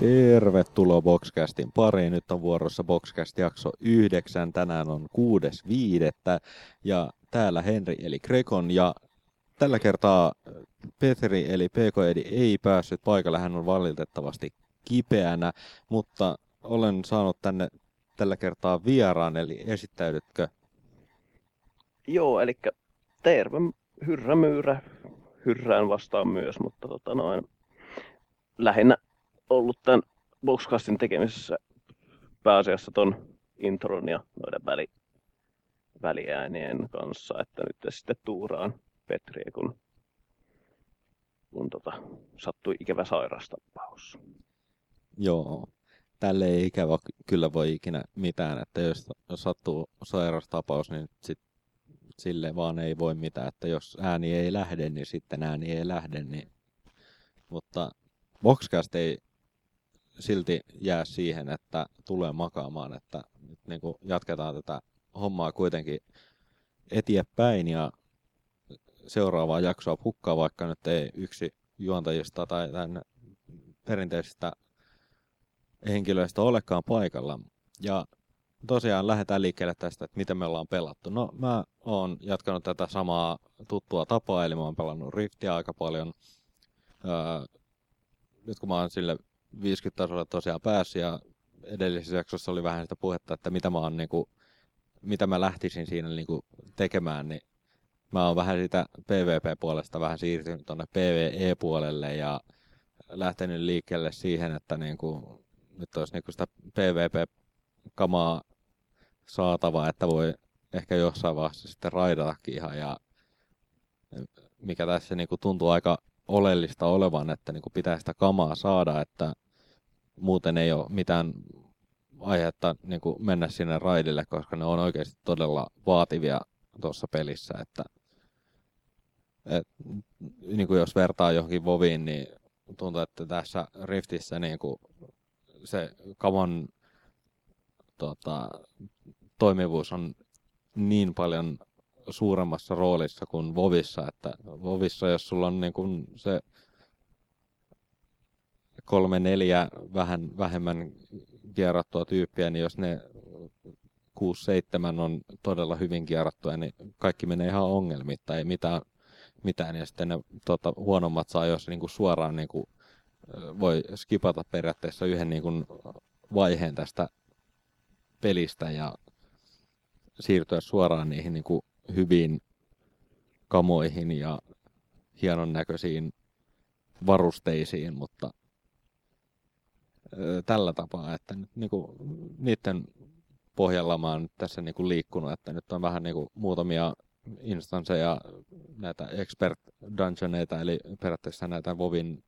Tervetuloa Boxcastin pariin. Nyt on vuorossa Boxcast jakso 9. Tänään on 6.5. Ja täällä Henri eli Grekon ja tällä kertaa Petri eli PK Edi ei päässyt paikalle. Hän on valitettavasti kipeänä, mutta olen saanut tänne tällä kertaa vieraan, eli esittäydytkö? Joo, eli terve hyrrämyyrä. Hyrrään vastaan myös, mutta tota noin, lähinnä ollut tämän Boxcastin tekemisessä pääasiassa ton intron ja noiden väli, väliäänien kanssa, että nyt sitten tuuraan Petriä, kun, kun tota, sattui ikävä sairastapaus. Joo, tälle ei ikävä kyllä voi ikinä mitään, että jos sattuu sairastapaus, niin sit sille vaan ei voi mitään, että jos ääni ei lähde, niin sitten ääni ei lähde, niin... mutta Boxcast ei silti jää siihen, että tulee makaamaan, että nyt niin kuin jatketaan tätä hommaa kuitenkin eteenpäin ja seuraavaa jaksoa pukkaa, vaikka nyt ei yksi juontajista tai tämän perinteisistä henkilöistä olekaan paikalla. Ja tosiaan lähdetään liikkeelle tästä, että miten me ollaan pelattu. No mä oon jatkanut tätä samaa tuttua tapaa, eli mä oon pelannut Riftia aika paljon. Öö, nyt kun mä oon sille 50 tasolla tosiaan päässyt ja edellisessä jaksossa oli vähän sitä puhetta, että mitä mä, oon, niin kuin, mitä mä lähtisin siinä niin kuin, tekemään, niin mä oon vähän sitä PvP-puolesta vähän siirtynyt tuonne PvE-puolelle ja lähtenyt liikkeelle siihen, että niin kuin, nyt olisi niin kuin sitä PvP-kamaa saatavaa, että voi ehkä jossain vaiheessa sitten raidatakin ihan ja mikä tässä niin kuin tuntuu aika oleellista olevan, että niin kuin pitää sitä kamaa saada, että muuten ei ole mitään aihetta niin kuin mennä sinne raidille, koska ne on oikeasti todella vaativia tuossa pelissä, että et, niin kuin jos vertaa johonkin Voviin, niin tuntuu, että tässä Riftissä niin kuin se kaman tota, toimivuus on niin paljon suuremmassa roolissa kuin Vovissa, että Vovissa jos sulla on niin kuin se kolme, neljä vähän vähemmän kierrattua tyyppiä, niin jos ne 6-7 on todella hyvin kierrattuja, niin kaikki menee ihan ongelmitta, ei mitään, mitään. ja sitten ne tota, huonommat saa, jos niin kuin suoraan niin kuin, voi skipata periaatteessa yhden niin kuin, vaiheen tästä pelistä ja siirtyä suoraan niihin niin kuin, hyviin kamoihin ja hienon näköisiin varusteisiin, mutta tällä tapaa, että nyt niinku, niiden pohjalla mä oon tässä niinku liikkunut, että nyt on vähän niinku muutamia instansseja, näitä expert dungeoneita, eli periaatteessa näitä Vovin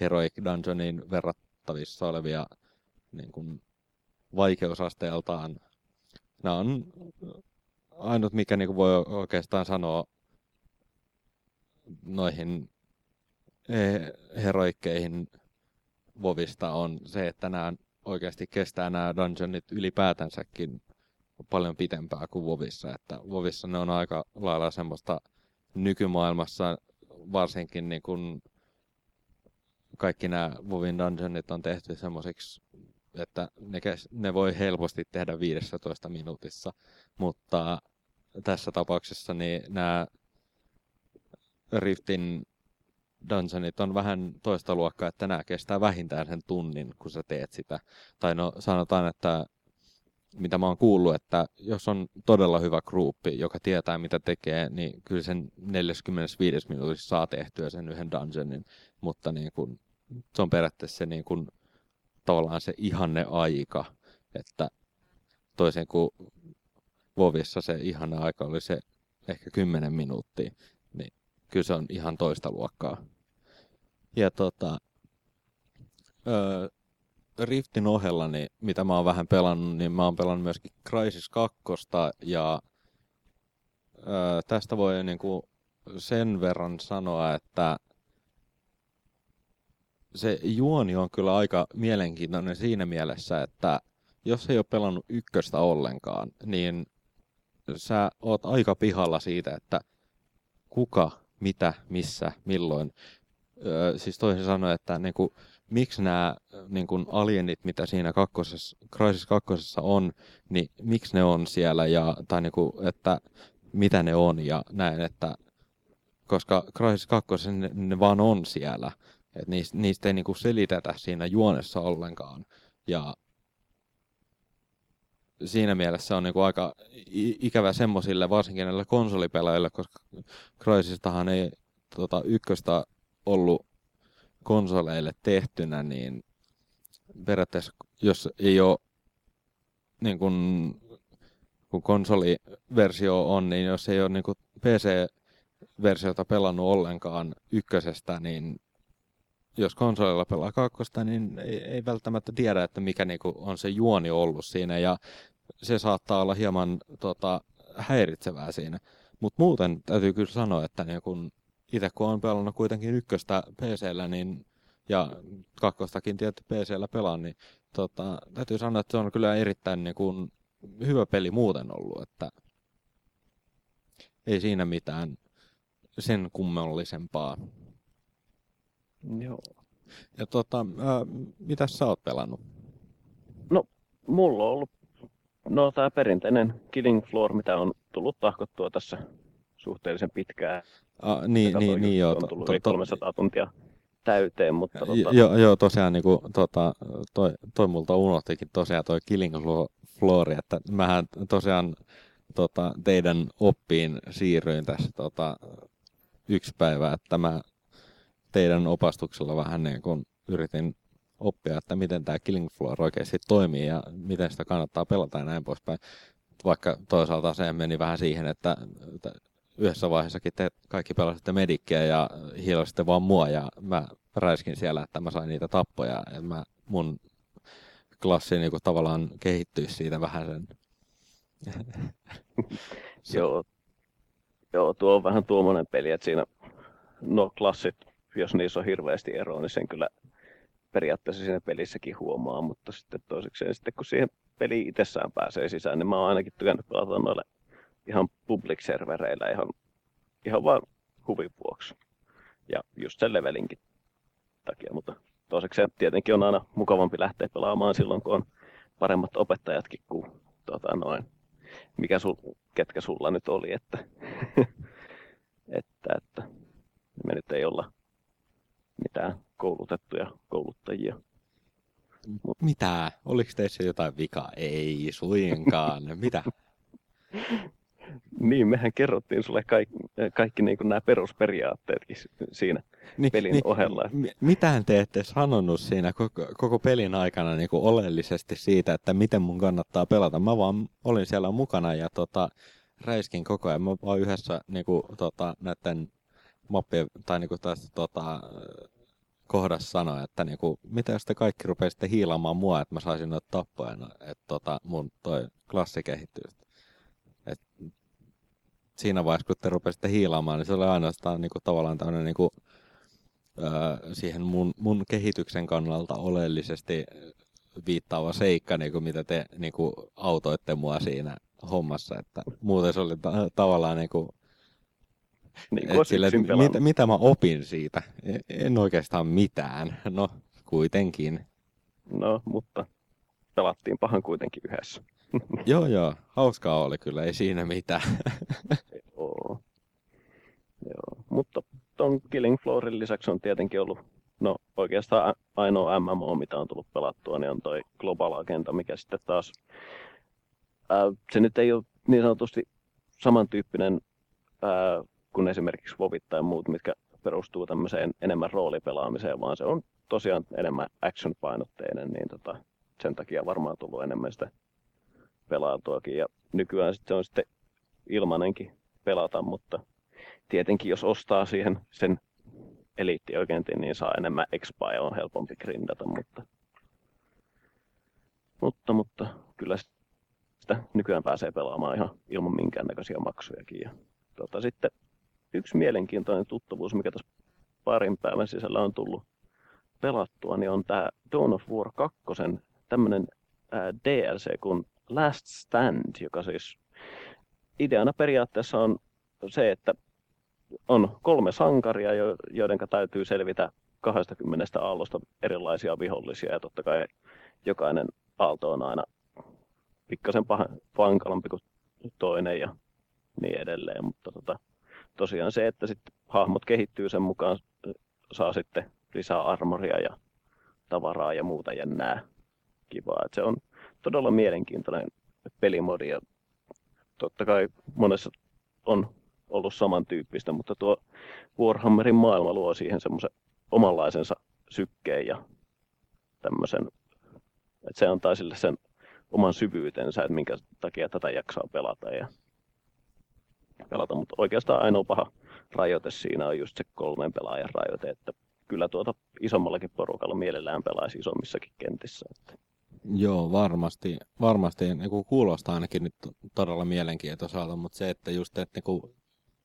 Heroic Dungeoniin verrattavissa olevia niin kuin, vaikeusasteeltaan. Nämä on ainut, mikä niin voi oikeastaan sanoa noihin heroikkeihin Vovista on se, että nämä oikeasti kestää nämä dungeonit ylipäätänsäkin paljon pitempää kuin Vovissa. Että Vovissa ne on aika lailla semmoista nykymaailmassa varsinkin niin kuin kaikki nämä Vovin dungeonit on tehty semmoisiksi, että ne, ne voi helposti tehdä 15 minuutissa, mutta tässä tapauksessa niin nämä Riftin dungeonit on vähän toista luokkaa, että nämä kestää vähintään sen tunnin, kun sä teet sitä. Tai no sanotaan, että mitä mä oon kuullut, että jos on todella hyvä gruppi, joka tietää mitä tekee, niin kyllä sen 45 minuutissa saa tehtyä sen yhden dungeonin, mutta niin kun, se on periaatteessa se niin kun, tavallaan se ihanne aika, että toisin kuin Vovissa se ihanne aika oli se ehkä 10 minuuttia, niin kyllä se on ihan toista luokkaa. Ja tota, öö, Riftin ohella, niin mitä mä oon vähän pelannut, niin mä oon pelannut myöskin Crysis 2 ja öö, tästä voi niinku sen verran sanoa, että se juoni on kyllä aika mielenkiintoinen siinä mielessä, että jos ei ole pelannut ykköstä ollenkaan, niin sä oot aika pihalla siitä, että kuka, mitä, missä, milloin Öö, siis toisin sanoen, että niin kuin, miksi nämä niin kuin alienit, mitä siinä kakkosessa, Crysis kakkosessa on, niin miksi ne on siellä ja, tai niin kuin, että mitä ne on ja näin, että koska Crysis kakkosessa ne, ne vaan on siellä. Että niistä, niistä ei niin kuin selitetä siinä juonessa ollenkaan. Ja siinä mielessä on niin kuin aika ikävä semmoisille, varsinkin näille konsolipelaajille, koska Crysisistahan ei tota, ykköstä ollut konsoleille tehtynä, niin periaatteessa jos ei ole niin kun, kun konsoliversio on, niin jos ei ole niin PC-versiota pelannut ollenkaan ykkösestä, niin jos konsolilla pelaa kakkosta, niin ei, ei välttämättä tiedä, että mikä niin on se juoni ollut siinä, ja se saattaa olla hieman tota, häiritsevää siinä. Mutta muuten täytyy kyllä sanoa, että niin kun itse kun on pelannut kuitenkin ykköstä PCllä, niin, ja kakkostakin tietysti PCllä pelaan, niin tota, täytyy sanoa, että se on kyllä erittäin niin kun, hyvä peli muuten ollut, että ei siinä mitään sen kummallisempaa. Joo. Ja tota, ää, mitä sä oot pelannut? No, mulla on ollut no, tämä perinteinen Killing Floor, mitä on tullut tahkottua tässä suhteellisen pitkään. Ah, niin, niin, niin, joo. On tullut to, to, 300 tuntia täyteen, mutta... Tota... Joo, joo, tosiaan niin kuin, tota, toi, toi multa unohtikin tosiaan toi Killing Floor, että mähän tosiaan tota, teidän oppiin siirryin tässä tota, yksi päivä, että mä teidän opastuksella vähän niin kuin yritin oppia, että miten tämä Killing Floor oikeasti toimii ja miten sitä kannattaa pelata ja näin poispäin. Vaikka toisaalta se meni vähän siihen, että, yhdessä vaiheessakin te kaikki pelasitte medikkiä ja hiilasitte vaan mua ja mä räiskin siellä, että mä sain niitä tappoja. Ja mä, mun klassi niin kuin tavallaan kehittyisi siitä vähän sen. Joo. Joo, tuo on vähän tuommoinen peli, että siinä no klassit, jos niissä on hirveästi eroa, niin sen kyllä periaatteessa siinä pelissäkin huomaa, mutta sitten toisekseen sitten kun siihen peli itsessään pääsee sisään, niin mä oon ainakin tykännyt pelata noille ihan public-servereillä ihan, ihan vaan huvin vuoksi. Ja just sen levelinkin takia, mutta toiseksi tietenkin on aina mukavampi lähteä pelaamaan silloin, kun on paremmat opettajatkin kuin tota noin, mikä sul, ketkä sulla nyt oli, että, että, että me nyt ei olla mitään koulutettuja kouluttajia. Mitä? Oliko teissä jotain vikaa? Ei suinkaan. Mitä? Niin, mehän kerrottiin sulle kaikki, kaikki niin nämä perusperiaatteetkin siinä niin, pelin niin, ohella. Mitään te ette sanonut siinä koko, koko pelin aikana niin kuin oleellisesti siitä, että miten mun kannattaa pelata. Mä vaan olin siellä mukana ja tota, räiskin koko ajan. Mä vaan yhdessä niin kuin, tota, näiden mappien tai niin kuin tästä, tota, kohdassa sanoa, että niin kuin, mitä jos te kaikki rupeisitte hiilaamaan mua, että mä saisin noita tappoja, no, että tota, mun toi klassi kehittyy siinä vaiheessa, kun te rupesitte hiilaamaan, niin se oli ainoastaan niin kuin, tavallaan tämmöinen niin kuin, öö, siihen mun, mun kehityksen kannalta oleellisesti viittaava seikka, niin kuin, mitä te niin kuin, autoitte mua siinä hommassa. Että muuten se oli ta- tavallaan niin kuin, niin kuin sille, mitä, mitä mä opin siitä? En oikeastaan mitään. No, kuitenkin. No, mutta pelattiin pahan kuitenkin yhdessä. joo, joo. Hauskaa oli kyllä, ei siinä mitään. joo. joo. Mutta ton Killing Floorin lisäksi on tietenkin ollut, no oikeastaan ainoa MMO, mitä on tullut pelattua, niin on toi Global Agenda, mikä sitten taas, ää, se nyt ei ole niin sanotusti samantyyppinen ää, kuin esimerkiksi Vovit tai muut, mitkä perustuu tämmöiseen enemmän roolipelaamiseen, vaan se on tosiaan enemmän action-painotteinen, niin tota, sen takia varmaan tullut enemmän sitä pelautuakin. Ja nykyään sit se on sitten ilmanenkin pelata, mutta tietenkin jos ostaa siihen sen eliittioikentin, niin saa enemmän expire, on helpompi grindata, mutta, mutta, mutta kyllä sitä nykyään pääsee pelaamaan ihan ilman minkäännäköisiä maksujakin. Ja, tota, sitten yksi mielenkiintoinen tuttavuus, mikä tässä parin päivän sisällä on tullut pelattua, niin on tämä Dawn of War 2 tämmöinen DLC kuin Last Stand, joka siis ideana periaatteessa on se, että on kolme sankaria, joiden täytyy selvitä 20 aallosta erilaisia vihollisia ja totta kai jokainen aalto on aina pikkasen pankalampi kuin toinen ja niin edelleen, mutta tota, tosiaan se, että sitten hahmot kehittyy sen mukaan, saa sitten lisää armoria ja tavaraa ja muuta jännää kivaa. Et se on todella mielenkiintoinen pelimodi ja totta kai monessa on ollut samantyyppistä, mutta tuo Warhammerin maailma luo siihen semmoisen omanlaisensa sykkeen ja tämmöisen, että se antaa sille sen oman syvyytensä, että minkä takia tätä jaksaa pelata ja pelata, mutta oikeastaan ainoa paha rajoite siinä on just se kolmen pelaajan rajoite, että kyllä tuota isommallakin porukalla mielellään pelaisi isommissakin kentissä. Että. Joo, varmasti. Varmasti niin kuulostaa ainakin nyt todella mielenkiintoiselta, mutta se, että just, että niin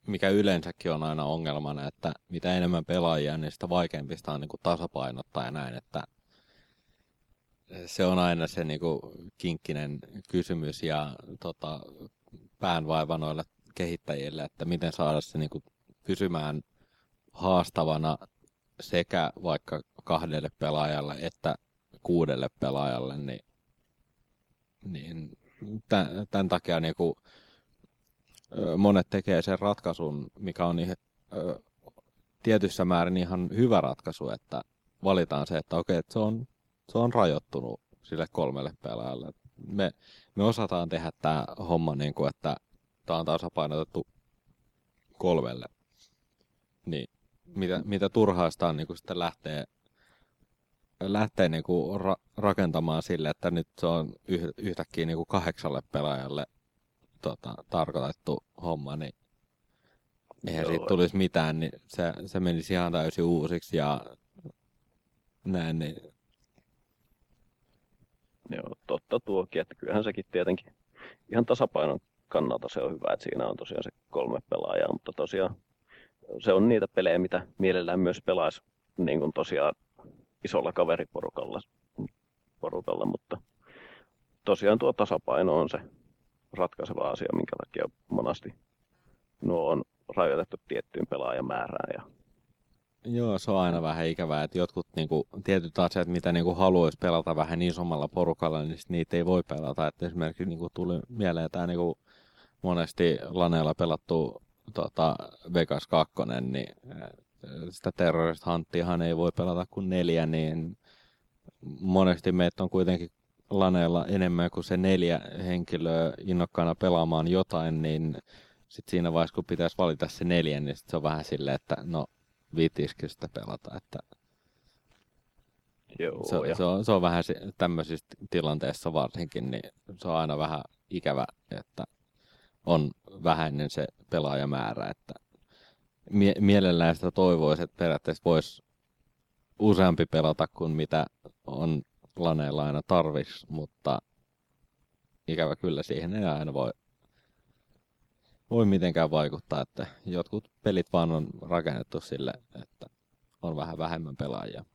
mikä yleensäkin on aina ongelmana, että mitä enemmän pelaajia, niin sitä vaikeampista on niin kuin tasapainottaa ja näin, että se on aina se niin kuin kinkkinen kysymys ja tota, päänvaiva noille kehittäjille, että miten saada se niin kuin pysymään haastavana sekä vaikka kahdelle pelaajalle että kuudelle pelaajalle, niin, niin tämän, tämän takia niin kuin, monet tekee sen ratkaisun, mikä on niin, tietyssä määrin ihan hyvä ratkaisu, että valitaan se, että okei, että se on, se on rajoittunut sille kolmelle pelaajalle. Me, me osataan tehdä tämä homma niin kuin, että tämä on tasapainotettu kolmelle. Niin mitä, mitä turhaista on niin kuin sitten lähtee, lähtee niin kuin ra- rakentamaan sille, että nyt se on yh- yhtäkkiä niin kuin kahdeksalle pelaajalle tota, tarkoitettu homma, niin eihän Joo. siitä tulisi mitään, niin se, se menisi ihan täysin uusiksi ja näin. Niin... Joo, totta tuokin, että kyllähän sekin tietenkin ihan tasapainon kannalta se on hyvä, että siinä on tosiaan se kolme pelaajaa, mutta tosiaan se on niitä pelejä, mitä mielellään myös pelaisi niin kuin tosiaan isolla kaveriporukalla, porukalla, mutta tosiaan tuo tasapaino on se ratkaiseva asia, minkä takia monasti nuo on rajoitettu tiettyyn pelaajamäärään. Ja... Joo, se on aina vähän ikävää, että jotkut niinku, tietyt asiat, mitä niinku haluaisi pelata vähän isommalla porukalla, niin niitä ei voi pelata. Et esimerkiksi niinku, tuli mieleen tämä niinku, monesti laneella pelattu tota, Vegas 2, niin äh, sitä Terrorist Hunttiahan ei voi pelata kuin neljä, niin monesti meitä on kuitenkin laneella enemmän kuin se neljä henkilöä innokkaana pelaamaan jotain, niin sitten siinä vaiheessa, kun pitäisi valita se neljä, niin sit se on vähän silleen, että no viitisikö sitä pelata, että Joo, se, ja... se, on, se on vähän tämmöisissä tilanteissa varsinkin, niin se on aina vähän ikävä, että on vähäinen se pelaajamäärä, että mie- mielellään sitä toivoisi, että periaatteessa voisi useampi pelata kuin mitä on laneilla aina tarvis, mutta ikävä kyllä siihen ei aina voi, voi mitenkään vaikuttaa, että jotkut pelit vaan on rakennettu sille, että on vähän vähemmän pelaajia.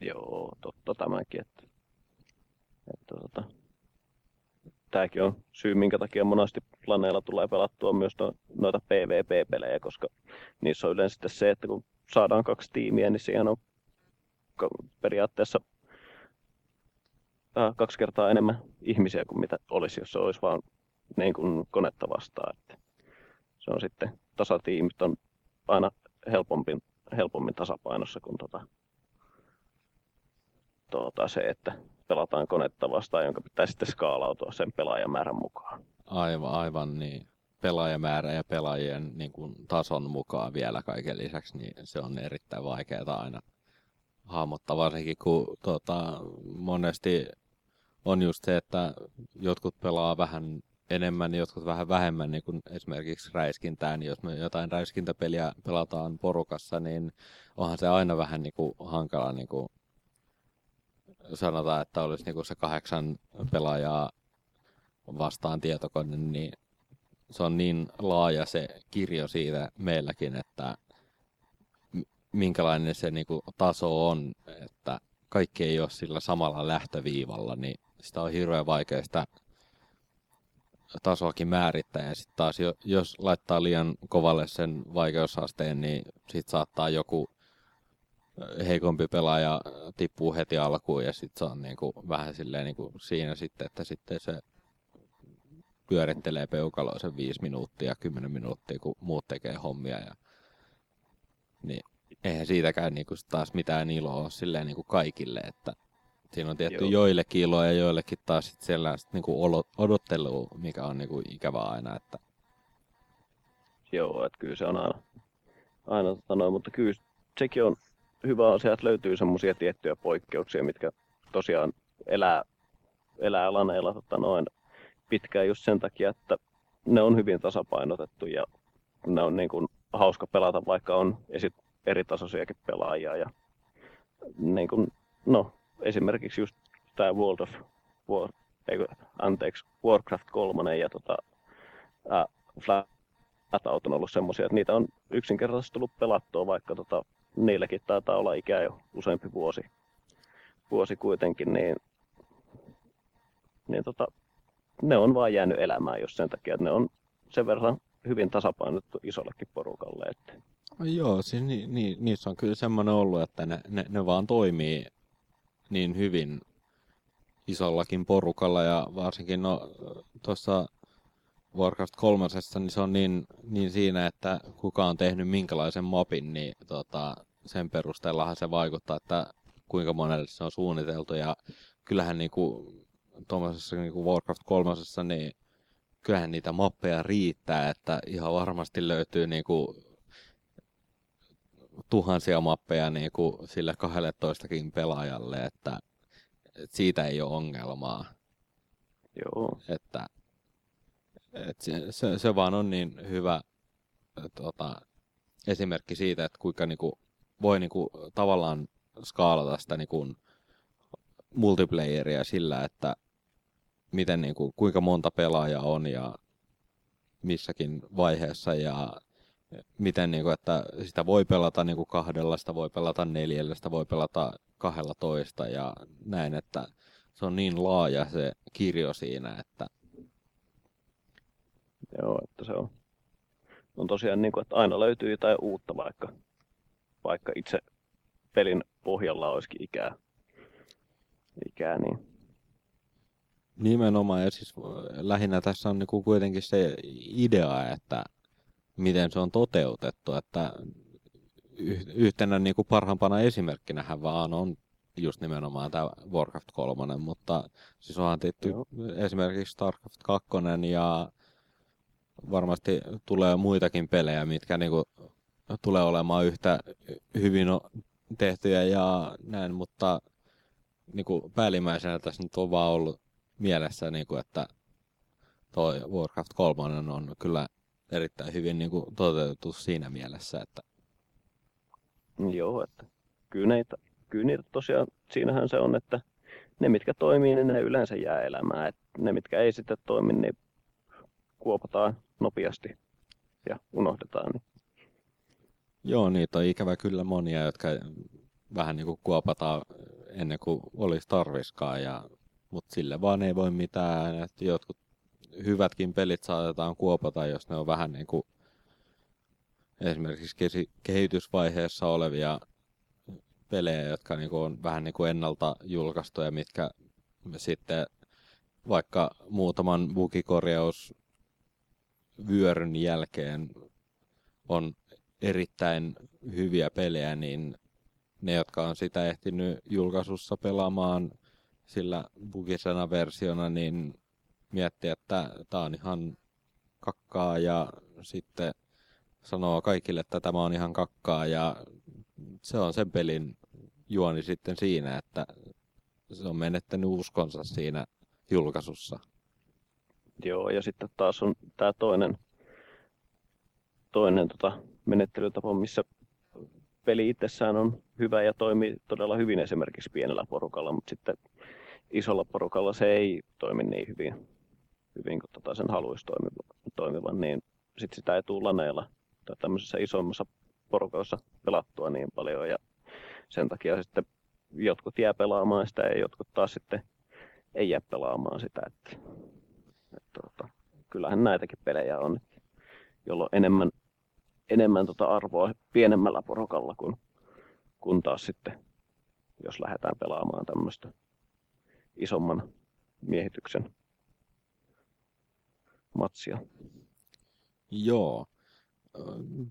Joo, totta tämäkin, että, että tota, tämäkin on syy, minkä takia monesti planeilla tulee pelattua myös no, noita PvP-pelejä, koska niissä on yleensä se, että kun saadaan kaksi tiimiä, niin siihen on periaatteessa äh, kaksi kertaa enemmän ihmisiä kuin mitä olisi, jos se olisi vain niin kuin konetta vastaan. Että se on sitten, tasatiimit on aina helpompi, helpommin tasapainossa kuin tota, tuota, se, että pelataan konetta vastaan, jonka pitää sitten skaalautua sen pelaajamäärän mukaan. Aivan, aivan niin. Pelaajamäärä ja pelaajien niin kuin, tason mukaan vielä kaiken lisäksi, niin se on erittäin vaikeaa aina hahmottaa, varsinkin kun tota, monesti on just se, että jotkut pelaa vähän enemmän, jotkut vähän vähemmän, niin kuin esimerkiksi räiskintää, niin jos me jotain räiskintäpeliä pelataan porukassa, niin onhan se aina vähän niin kuin hankala niin kuin sanotaan, että olisi niin kuin se kahdeksan pelaajaa vastaan tietokone, niin se on niin laaja se kirjo siitä meilläkin, että minkälainen se niin kuin taso on, että kaikki ei ole sillä samalla lähtöviivalla, niin sitä on hirveän vaikea sitä tasoakin määrittää. Ja sitten taas, jos laittaa liian kovalle sen vaikeusasteen, niin sitten saattaa joku heikompi pelaaja tippuu heti alkuun ja sitten se on niinku vähän silleen niinku siinä sitten, että sitten se pyörittelee peukaloa sen viisi minuuttia, kymmenen minuuttia, kun muut tekee hommia. Ja, niin eihän siitäkään niinku taas mitään iloa ole silleen niinku kaikille, että siinä on tietty Joo. joillekin iloa ja joillekin taas sit siellä sit niinku odottelu, mikä on niinku ikävä aina. Että... Joo, että kyllä se on aina, aina tota noin, mutta kyllä sekin on hyvä asia, että löytyy semmoisia tiettyjä poikkeuksia, mitkä tosiaan elää, elää laneilla tota noin, pitkään just sen takia, että ne on hyvin tasapainotettu ja ne on niin kuin hauska pelata, vaikka on esit eri tasoisiakin pelaajia. Ja niin kuin, no, esimerkiksi just tämä World of War, eikö, anteeksi, Warcraft 3 ja tota, ää, Flatout on ollut semmoisia, että niitä on yksinkertaisesti tullut pelattua, vaikka tota, niilläkin taitaa olla ikää jo useampi vuosi, vuosi kuitenkin, niin, niin tota, ne on vaan jäänyt elämään jos sen takia, että ne on sen verran hyvin tasapainottu isollekin porukalle. Että... Joo, siis ni, ni, niissä on kyllä semmoinen ollut, että ne, ne, ne vaan toimii niin hyvin isollakin porukalla ja varsinkin no, tuossa Warcraft 3, niin se on niin, niin siinä, että kuka on tehnyt minkälaisen mapin, niin tota, sen perusteellahan se vaikuttaa, että kuinka monelle se on suunniteltu. Ja kyllähän niinku, tuommoisessa niinku Warcraft 3, niin kyllähän niitä mappeja riittää, että ihan varmasti löytyy niinku tuhansia mappeja niinku sille 12 pelaajalle, että, että siitä ei ole ongelmaa. Joo. Että et se, se, se vaan on niin hyvä tota, esimerkki siitä, että kuinka niinku, voi niinku, tavallaan skaalata sitä niinku, multiplayeria sillä, että miten, niinku, kuinka monta pelaajaa on ja missäkin vaiheessa ja miten, niinku, että sitä voi pelata niinku, kahdella, sitä voi pelata neljällä, sitä voi pelata kahdella toista ja näin, että se on niin laaja se kirjo siinä, että Joo, että se on, on tosiaan niin kuin, että aina löytyy jotain uutta, vaikka, vaikka itse pelin pohjalla olisikin ikää. ikää niin. Nimenomaan, ja siis lähinnä tässä on niinku kuitenkin se idea, että miten se on toteutettu, että yhtenä niinku parhaimpana esimerkkinähän vaan on just nimenomaan tämä Warcraft 3, mutta siis onhan tehty Joo. esimerkiksi Starcraft 2 ja varmasti tulee muitakin pelejä, mitkä niinku tulee olemaan yhtä hyvin tehtyjä ja näin, mutta niinku päällimmäisenä tässä nyt on vaan ollut mielessä, niinku, että toi Warcraft 3 on kyllä erittäin hyvin niinku toteutettu siinä mielessä, että Joo, että kyllä niitä, kyllä niitä tosiaan, siinähän se on, että ne mitkä toimii, niin ne yleensä jää elämään. että ne mitkä ei sitten toimi, niin kuopataan nopeasti ja unohdetaan. Niin. Joo, niitä on ikävä kyllä monia, jotka vähän niin kuin kuopataan ennen kuin olisi tarviskaan, ja, mutta sille vaan ei voi mitään, että jotkut hyvätkin pelit saatetaan kuopata, jos ne on vähän niin kuin esimerkiksi kehitysvaiheessa olevia pelejä, jotka niin kuin on vähän niin kuin ennalta julkaistuja, mitkä sitten vaikka muutaman bugikorjaus vyöryn jälkeen on erittäin hyviä pelejä, niin ne, jotka on sitä ehtinyt julkaisussa pelaamaan sillä bugisena versiona, niin miettii, että tämä on ihan kakkaa ja sitten sanoo kaikille, että tämä on ihan kakkaa ja se on sen pelin juoni sitten siinä, että se on menettänyt uskonsa siinä julkaisussa. Joo, ja sitten taas on tämä toinen, toinen tota, menettelytapa, missä peli itsessään on hyvä ja toimii todella hyvin esimerkiksi pienellä porukalla, mutta sitten isolla porukalla se ei toimi niin hyvin, hyvin kuin tota sen haluaisi toimivan, niin sitten sitä ei tule laneilla tai tämmöisessä isommassa porukassa pelattua niin paljon ja sen takia sitten jotkut jää pelaamaan sitä ja jotkut taas sitten ei jää pelaamaan sitä. Että, että, että kyllähän näitäkin pelejä on, jolla on enemmän, enemmän tota arvoa pienemmällä porokalla kuin, kuin taas sitten, jos lähdetään pelaamaan tämmöistä isomman miehityksen matsia. Joo.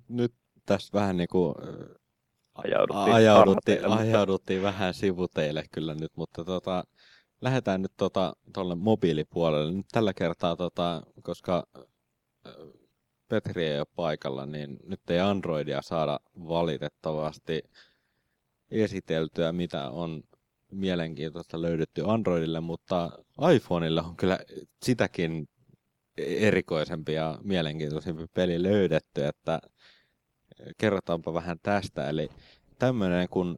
Nyt tässä vähän niin kuin ajauduttiin, ajauduttiin, ajauduttiin vähän sivuteille kyllä nyt, mutta tota, lähdetään nyt tuolle tota, mobiilipuolelle. Nyt tällä kertaa, tota, koska Petri ei ole paikalla, niin nyt ei Androidia saada valitettavasti esiteltyä, mitä on mielenkiintoista löydetty Androidille, mutta iPhoneille on kyllä sitäkin erikoisempi ja mielenkiintoisempi peli löydetty, että kerrotaanpa vähän tästä. Eli tämmöinen kuin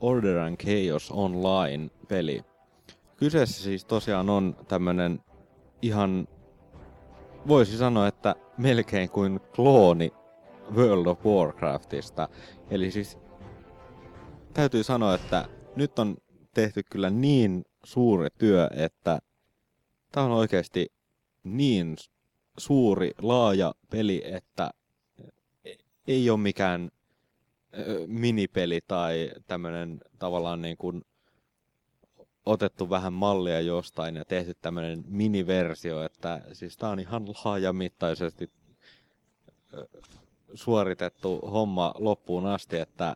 Order and Chaos Online-peli. Kyseessä siis tosiaan on tämmöinen ihan, voisi sanoa, että melkein kuin klooni World of Warcraftista. Eli siis täytyy sanoa, että nyt on tehty kyllä niin suuri työ, että tämä on oikeasti niin suuri, laaja peli, että ei ole mikään minipeli tai tämmöinen tavallaan niin kuin otettu vähän mallia jostain ja tehty tämmöinen miniversio, että siis tää on ihan laajamittaisesti suoritettu homma loppuun asti, että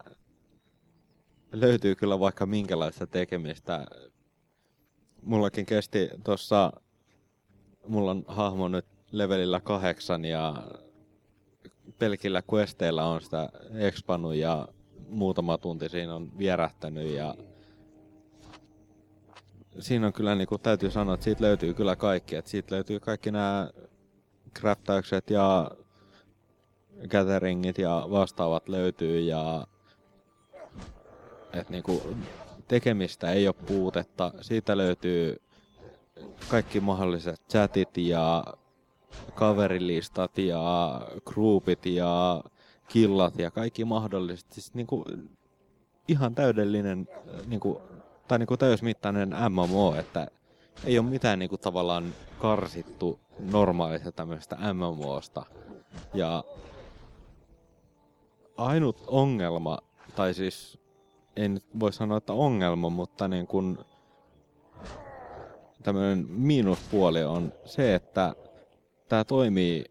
löytyy kyllä vaikka minkälaista tekemistä. Mullakin kesti tuossa, mulla on hahmo nyt levelillä kahdeksan ja pelkillä questeilla on sitä expannut ja muutama tunti siinä on vierähtänyt ja siinä on kyllä niin kuin, täytyy sanoa, että siitä löytyy kyllä kaikki. Että siitä löytyy kaikki nämä craftaukset ja gatheringit ja vastaavat löytyy ja että niin kuin, tekemistä ei ole puutetta. Siitä löytyy kaikki mahdolliset chatit ja kaverilistat ja groupit ja killat ja kaikki mahdolliset. Siis niin kuin ihan täydellinen niin kuin, tai niin kuin täysmittainen MMO, että ei ole mitään niin kuin tavallaan karsittu normaalista tämmöisestä MMOsta. Ja ainut ongelma, tai siis nyt voi sanoa, että ongelma, mutta niin kuin tämmöinen miinuspuoli on se, että tämä toimii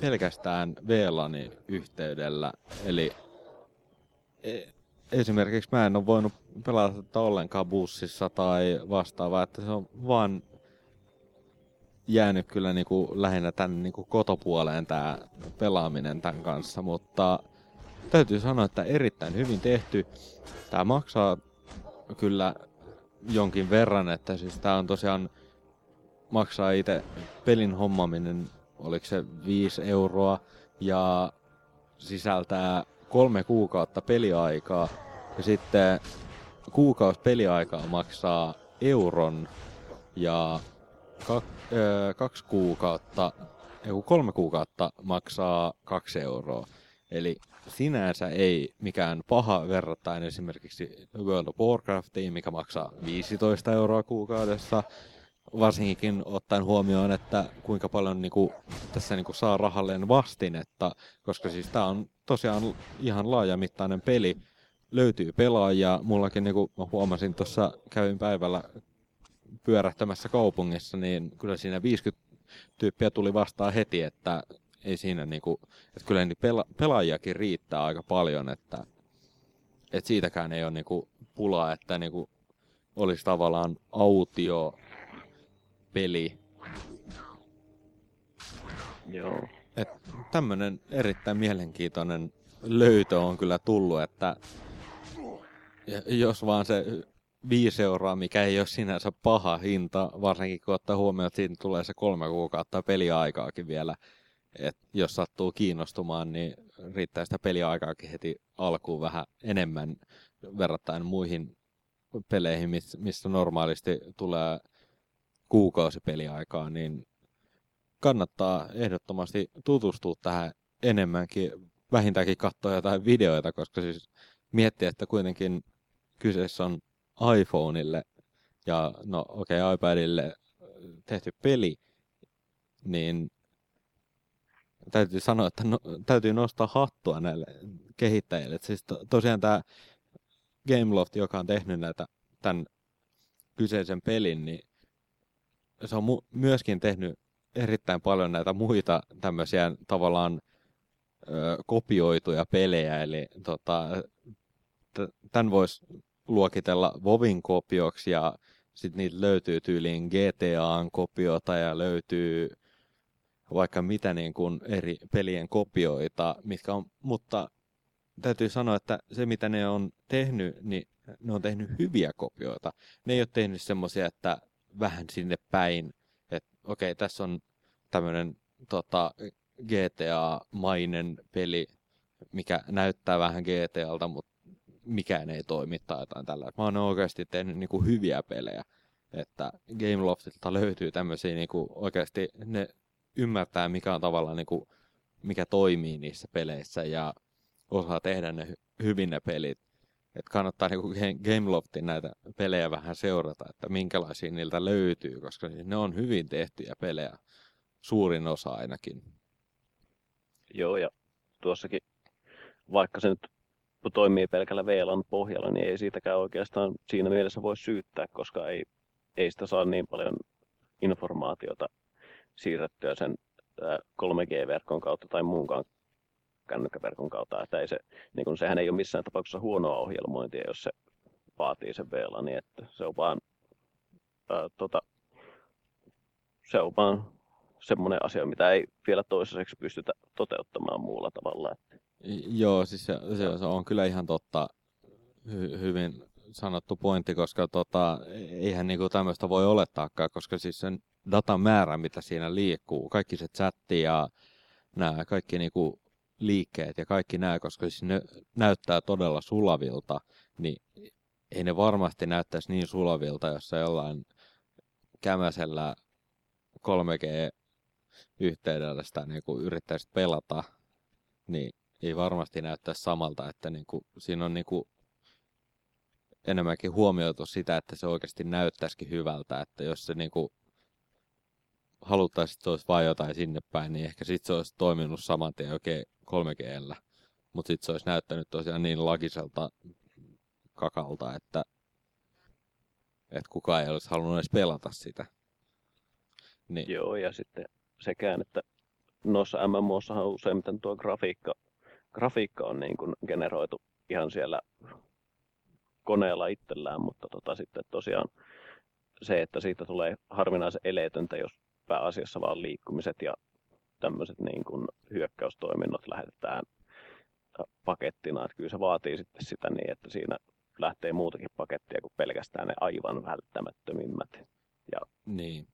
pelkästään VLANin yhteydellä. Eli e, esimerkiksi mä en ole voinut pelata ollenkaan bussissa tai vastaavaa, että se on vaan jäänyt kyllä niin kuin lähinnä tänne niin kuin kotopuoleen tämä pelaaminen tämän kanssa, mutta täytyy sanoa, että erittäin hyvin tehty. Tämä maksaa kyllä jonkin verran, että siis tämä on tosiaan maksaa itse pelin hommaminen oliko se 5 euroa, ja sisältää kolme kuukautta peliaikaa, ja sitten kuukausi peliaikaa maksaa euron, ja kak, ö, kaksi kuukautta, ei kolme kuukautta maksaa kaksi euroa. Eli sinänsä ei mikään paha verrattain esimerkiksi World of Warcraftiin, mikä maksaa 15 euroa kuukaudessa, varsinkin ottaen huomioon, että kuinka paljon niin kuin, tässä niin kuin, saa rahalleen vastinetta, koska siis tämä on tosiaan ihan laajamittainen peli, löytyy pelaajia, mullakin niin kuin mä huomasin tuossa, kävin päivällä pyörähtämässä kaupungissa, niin kyllä siinä 50 tyyppiä tuli vastaan heti, että ei siinä niinku, että kyllä niin pela, pelaajiakin riittää aika paljon, että, että siitäkään ei ole niinku pulaa, että niinku olisi tavallaan autio peli. Joo. Et tämmönen erittäin mielenkiintoinen löytö on kyllä tullut, että jos vaan se 5 euroa, mikä ei ole sinänsä paha hinta, varsinkin kun ottaa huomioon, että siitä tulee se kolme kuukautta peliaikaakin vielä. Et jos sattuu kiinnostumaan, niin riittää sitä peliaikaakin heti alkuun vähän enemmän verrattain muihin peleihin, missä normaalisti tulee kuukausipeliaikaa, niin kannattaa ehdottomasti tutustua tähän enemmänkin, vähintäänkin katsoa jotain videoita, koska siis miettiä, että kuitenkin kyseessä on iPhoneille ja no okei okay, iPadille tehty peli, niin täytyy sanoa, että no, täytyy nostaa hattua näille kehittäjille. Et siis to, tosiaan tämä Gameloft, joka on tehnyt näitä tämän kyseisen pelin, niin se on myöskin tehnyt erittäin paljon näitä muita tämmöisiä tavallaan ö, kopioituja pelejä, eli tota, tämän voisi luokitella Vovin kopioksi ja sitten niitä löytyy tyyliin GTAn kopiota ja löytyy vaikka mitä niin kuin eri pelien kopioita, mitkä on, mutta täytyy sanoa, että se mitä ne on tehnyt, niin ne on tehnyt hyviä kopioita. Ne ei ole tehnyt semmoisia, että vähän sinne päin, että okei, okay, tässä on tämmöinen tota, GTA-mainen peli, mikä näyttää vähän GTAlta, mutta mikään ei toimi tai jotain tällä. Mä oon oikeasti tehnyt niin kuin hyviä pelejä. Että Gameloftilta löytyy tämmöisiä niin kuin oikeasti, ne ymmärtää mikä on tavallaan niin kuin, mikä toimii niissä peleissä ja osaa tehdä ne hyvin ne pelit. Että kannattaa niinku Gameloftin näitä pelejä vähän seurata, että minkälaisia niiltä löytyy, koska siis ne on hyvin tehtyjä pelejä, suurin osa ainakin. Joo, ja tuossakin, vaikka se nyt toimii pelkällä VLAN pohjalla, niin ei siitäkään oikeastaan siinä mielessä voi syyttää, koska ei, ei sitä saa niin paljon informaatiota siirrettyä sen 3G-verkon kautta tai muunkaan kännykkäverkon kautta. Että ei se, niin kun, sehän ei ole missään tapauksessa huonoa ohjelmointia, jos se vaatii sen VLAN, niin että se on vaan, ää, tota, se on vaan semmoinen asia, mitä ei vielä toisaiseksi pystytä toteuttamaan muulla tavalla. Että. Joo, siis se, se, se on kyllä ihan totta. Hy, hyvin sanottu pointti, koska tota, eihän niinku tämmöistä voi olettaakaan, koska siis sen datan määrä, mitä siinä liikkuu, kaikki se chatti ja nämä kaikki niinku liikkeet ja kaikki nämä, koska siis ne näyttää todella sulavilta, niin ei ne varmasti näyttäisi niin sulavilta, jos se jollain kämäsellä 3G-yhteydellä sitä niin kuin yrittäisi pelata, niin ei varmasti näyttäisi samalta, että niin kuin, siinä on niin kuin enemmänkin huomioitu sitä, että se oikeasti näyttäisikin hyvältä, että jos se niin kuin haluttaisiin, että se olisi vain jotain sinne päin, niin ehkä sitten se olisi toiminut saman tien oikein 3Gllä. Mutta sitten se olisi näyttänyt tosiaan niin lagiselta kakalta, että, että kukaan ei olisi halunnut edes pelata sitä. Niin. Joo, ja sitten sekään, että noissa MMOssahan useimmiten tuo grafiikka, grafiikka on niin kuin generoitu ihan siellä koneella itsellään, mutta tota sitten tosiaan se, että siitä tulee harvinaisen eleetöntä, jos pääasiassa vaan liikkumiset ja tämmöiset niin kuin hyökkäystoiminnot lähetetään pakettina. Että kyllä se vaatii sitten sitä niin, että siinä lähtee muutakin pakettia kuin pelkästään ne aivan välttämättömimmät. Ja niin.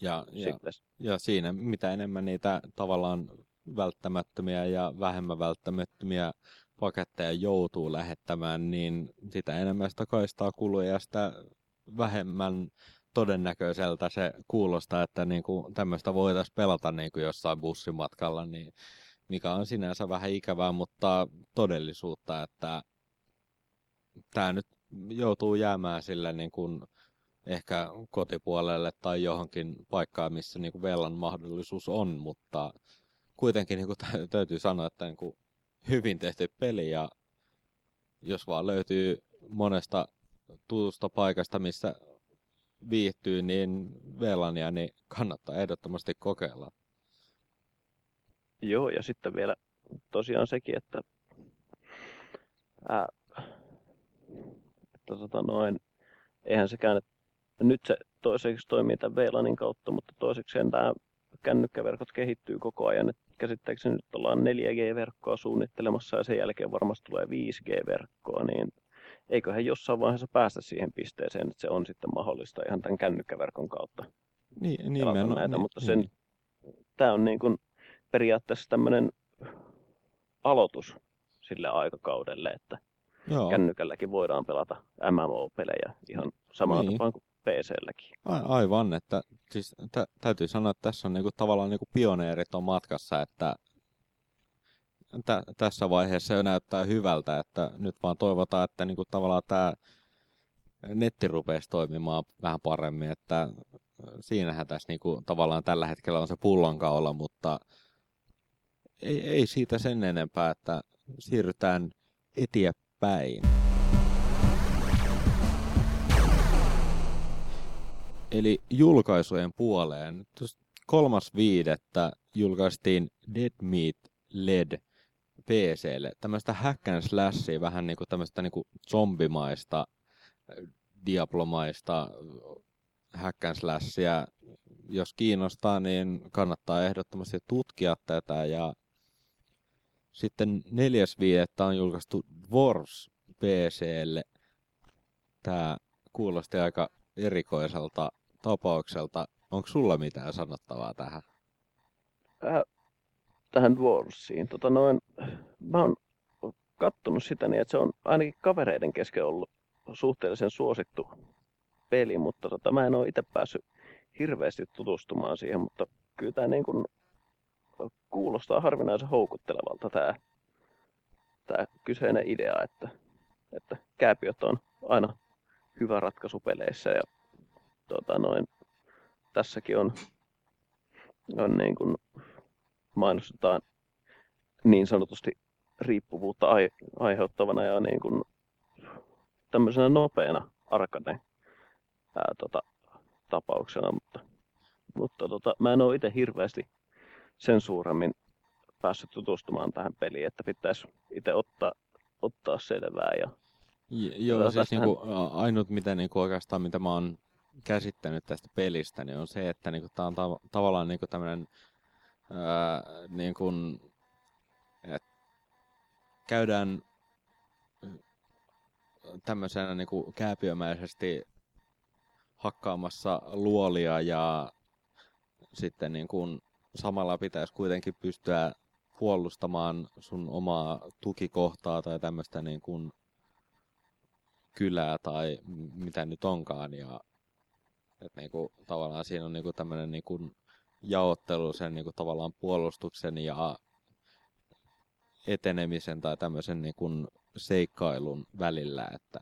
Ja, ja, ja siinä mitä enemmän niitä tavallaan välttämättömiä ja vähemmän välttämättömiä paketteja joutuu lähettämään, niin sitä enemmän sitä kaistaa kuluja ja sitä vähemmän todennäköiseltä se kuulostaa, että niin kuin tämmöistä voitaisiin pelata niin kuin jossain bussimatkalla, niin mikä on sinänsä vähän ikävää, mutta todellisuutta, että tämä nyt joutuu jäämään sille niin kuin ehkä kotipuolelle tai johonkin paikkaan, missä niin kuin velan mahdollisuus on, mutta kuitenkin niin kuin täytyy sanoa, että niin kuin hyvin tehty peli ja jos vaan löytyy monesta tutusta paikasta, missä viihtyy, niin Velania niin kannattaa ehdottomasti kokeilla. Joo, ja sitten vielä tosiaan sekin, että, ää, että tota noin, eihän sekään, että nyt se toiseksi toimii tämän VLANin kautta, mutta toisekseen tämä kännykkäverkot kehittyy koko ajan. Että käsittääkseni nyt ollaan 4G-verkkoa suunnittelemassa ja sen jälkeen varmasti tulee 5G-verkkoa, niin eiköhän jossain vaiheessa päästä siihen pisteeseen, että se on sitten mahdollista ihan tämän kännykkäverkon kautta. Niin, nimenomaan. Näitä, niin, mutta sen, niin. tämä on niin kuin periaatteessa tämmöinen aloitus sille aikakaudelle, että Joo. kännykälläkin voidaan pelata MMO-pelejä ihan samalla niin. tapaan kuin PC-lläkin. Aivan, että siis tä- täytyy sanoa, että tässä on niinku tavallaan niinku pioneerit on matkassa, että tä- tässä vaiheessa jo näyttää hyvältä, että nyt vaan toivotaan, että niinku tavallaan tämä netti rupeaisi toimimaan vähän paremmin, että siinähän tässä niinku tavallaan tällä hetkellä on se pullonkaula, mutta ei, ei siitä sen enempää, että siirrytään eteenpäin. Eli julkaisujen puoleen. Kolmas viidettä julkaistiin Dead Meat LED PClle. Tämmöistä hack and slashia, vähän niin kuin tämmöistä niin kuin zombimaista, diablomaista hack and slashia. Jos kiinnostaa, niin kannattaa ehdottomasti tutkia tätä. Ja sitten neljäs viidettä on julkaistu Wars PClle. Tämä kuulosti aika erikoiselta tapaukselta. Onko sulla mitään sanottavaa tähän? Äh, tähän Dwarfsiin. Tota noin, mä oon kattonut sitä niin, että se on ainakin kavereiden kesken ollut suhteellisen suosittu peli, mutta tota, mä en ole itse päässyt hirveästi tutustumaan siihen, mutta kyllä tämä niin kuin kuulostaa harvinaisen houkuttelevalta tämä, tämä kyseinen idea, että, että kääpiöt on aina hyvä ratkaisu peleissä ja tota noin, tässäkin on, on niin kuin mainostetaan niin sanotusti riippuvuutta ai- aiheuttavana ja niin kuin tämmöisenä nopeana arcade ää, tota, tapauksena, mutta, mutta tota, mä en ole itse hirveästi sen suuremmin päässyt tutustumaan tähän peliin, että pitäisi itse ottaa, ottaa selvää. Ja, Joo, siis niinku, ainut mitä niinku oikeastaan, mitä mä oon käsittänyt tästä pelistä, niin on se, että niinku, tämä on tav- tavallaan niinku tämmöinen niin kuin, että käydään tämmöisenä niin kuin kääpiömäisesti hakkaamassa luolia ja sitten niin kuin samalla pitäisi kuitenkin pystyä puolustamaan sun omaa tukikohtaa tai tämmöistä niin kuin kylää tai mitä nyt onkaan. Ja että niin kuin, tavallaan siinä on niin kuin tämmöinen niin kuin jaottelu sen niin kuin, tavallaan puolustuksen ja etenemisen tai tämmöisen niin kuin, seikkailun välillä, että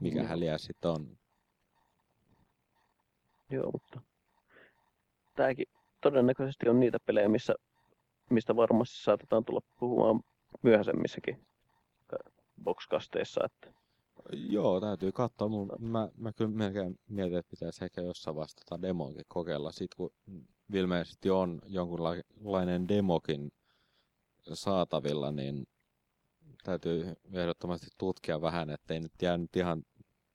mikä häliä sitten on. Joo, mutta tämäkin todennäköisesti on niitä pelejä, missä, mistä varmasti saatetaan tulla puhumaan myöhäisemmissäkin boxkasteissa, että Joo, täytyy katsoa. Mun, mä, mä kyllä melkein mietin, että pitäisi ehkä jossain vastata demoakin kokeilla. Sitten kun ilmeisesti on jonkunlainen demokin saatavilla, niin täytyy ehdottomasti tutkia vähän, ettei nyt jää nyt ihan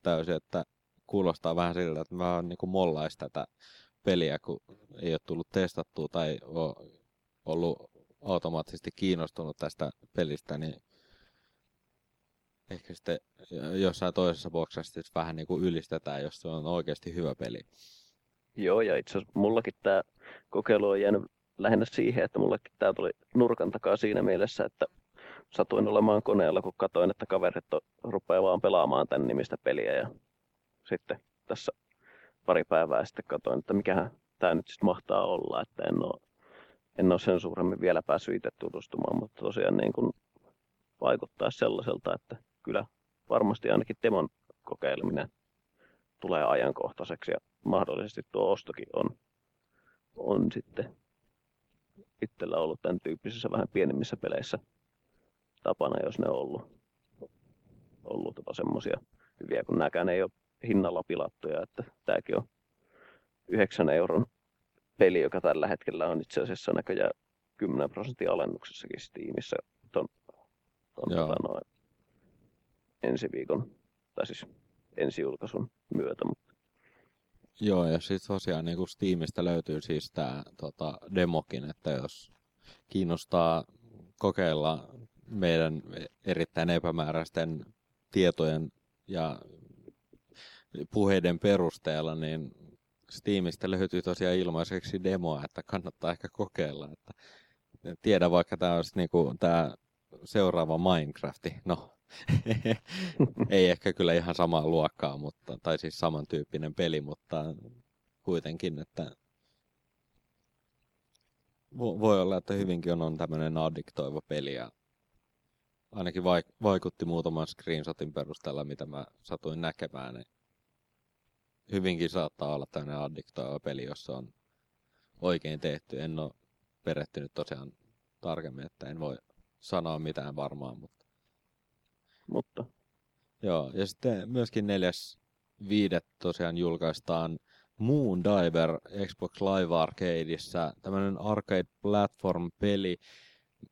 täysin, että kuulostaa vähän siltä, että mä oon niin mollais tätä peliä, kun ei ole tullut testattua tai ole ollut automaattisesti kiinnostunut tästä pelistä, niin ehkä sitten jossain toisessa boksessa vähän niin kuin ylistetään, jos se on oikeasti hyvä peli. Joo, ja itse asiassa mullakin tämä kokeilu on jäänyt lähinnä siihen, että mullakin tämä tuli nurkan takaa siinä mielessä, että satuin olemaan koneella, kun katsoin, että kaverit rupeaa vaan pelaamaan tämän nimistä peliä. Ja sitten tässä pari päivää sitten katsoin, että mikähän tämä nyt sitten mahtaa olla, että en ole, en ole sen suuremmin vielä päässyt itse tutustumaan, mutta tosiaan niin kuin vaikuttaa sellaiselta, että kyllä varmasti ainakin demon kokeileminen tulee ajankohtaiseksi ja mahdollisesti tuo ostokin on, on sitten itsellä ollut tämän tyyppisissä vähän pienemmissä peleissä tapana, jos ne on ollut, ollut tota semmoisia hyviä, kun nämäkään ei ole hinnalla pilattuja, että tämäkin on 9 euron peli, joka tällä hetkellä on itse asiassa näköjään 10 prosentin alennuksessakin Steamissa. Ton, ton tota noin, ensi viikon, tai siis ensi julkaisun myötä. Mutta... Joo, ja sitten tosiaan niin kuin Steamista löytyy siis tämä tota, demokin, että jos kiinnostaa kokeilla meidän erittäin epämääräisten tietojen ja puheiden perusteella, niin Steamista löytyy tosiaan ilmaiseksi demoa, että kannattaa ehkä kokeilla. Että tiedä vaikka tämä olisi niinku, tämä seuraava Minecrafti. No, ei ehkä kyllä ihan samaa luokkaa, mutta, tai siis samantyyppinen peli, mutta kuitenkin, että voi olla, että hyvinkin on, tämmöinen addiktoiva peli ja ainakin vaikutti muutaman screenshotin perusteella, mitä mä satuin näkemään, niin hyvinkin saattaa olla tämmöinen addiktoiva peli, jossa on oikein tehty. En ole perehtynyt tosiaan tarkemmin, että en voi sanoa mitään varmaan. Mutta... mutta. Joo, ja sitten myöskin neljäs viidet tosiaan julkaistaan Moon Diver Xbox Live Arcadeissa, tämmöinen arcade platform peli,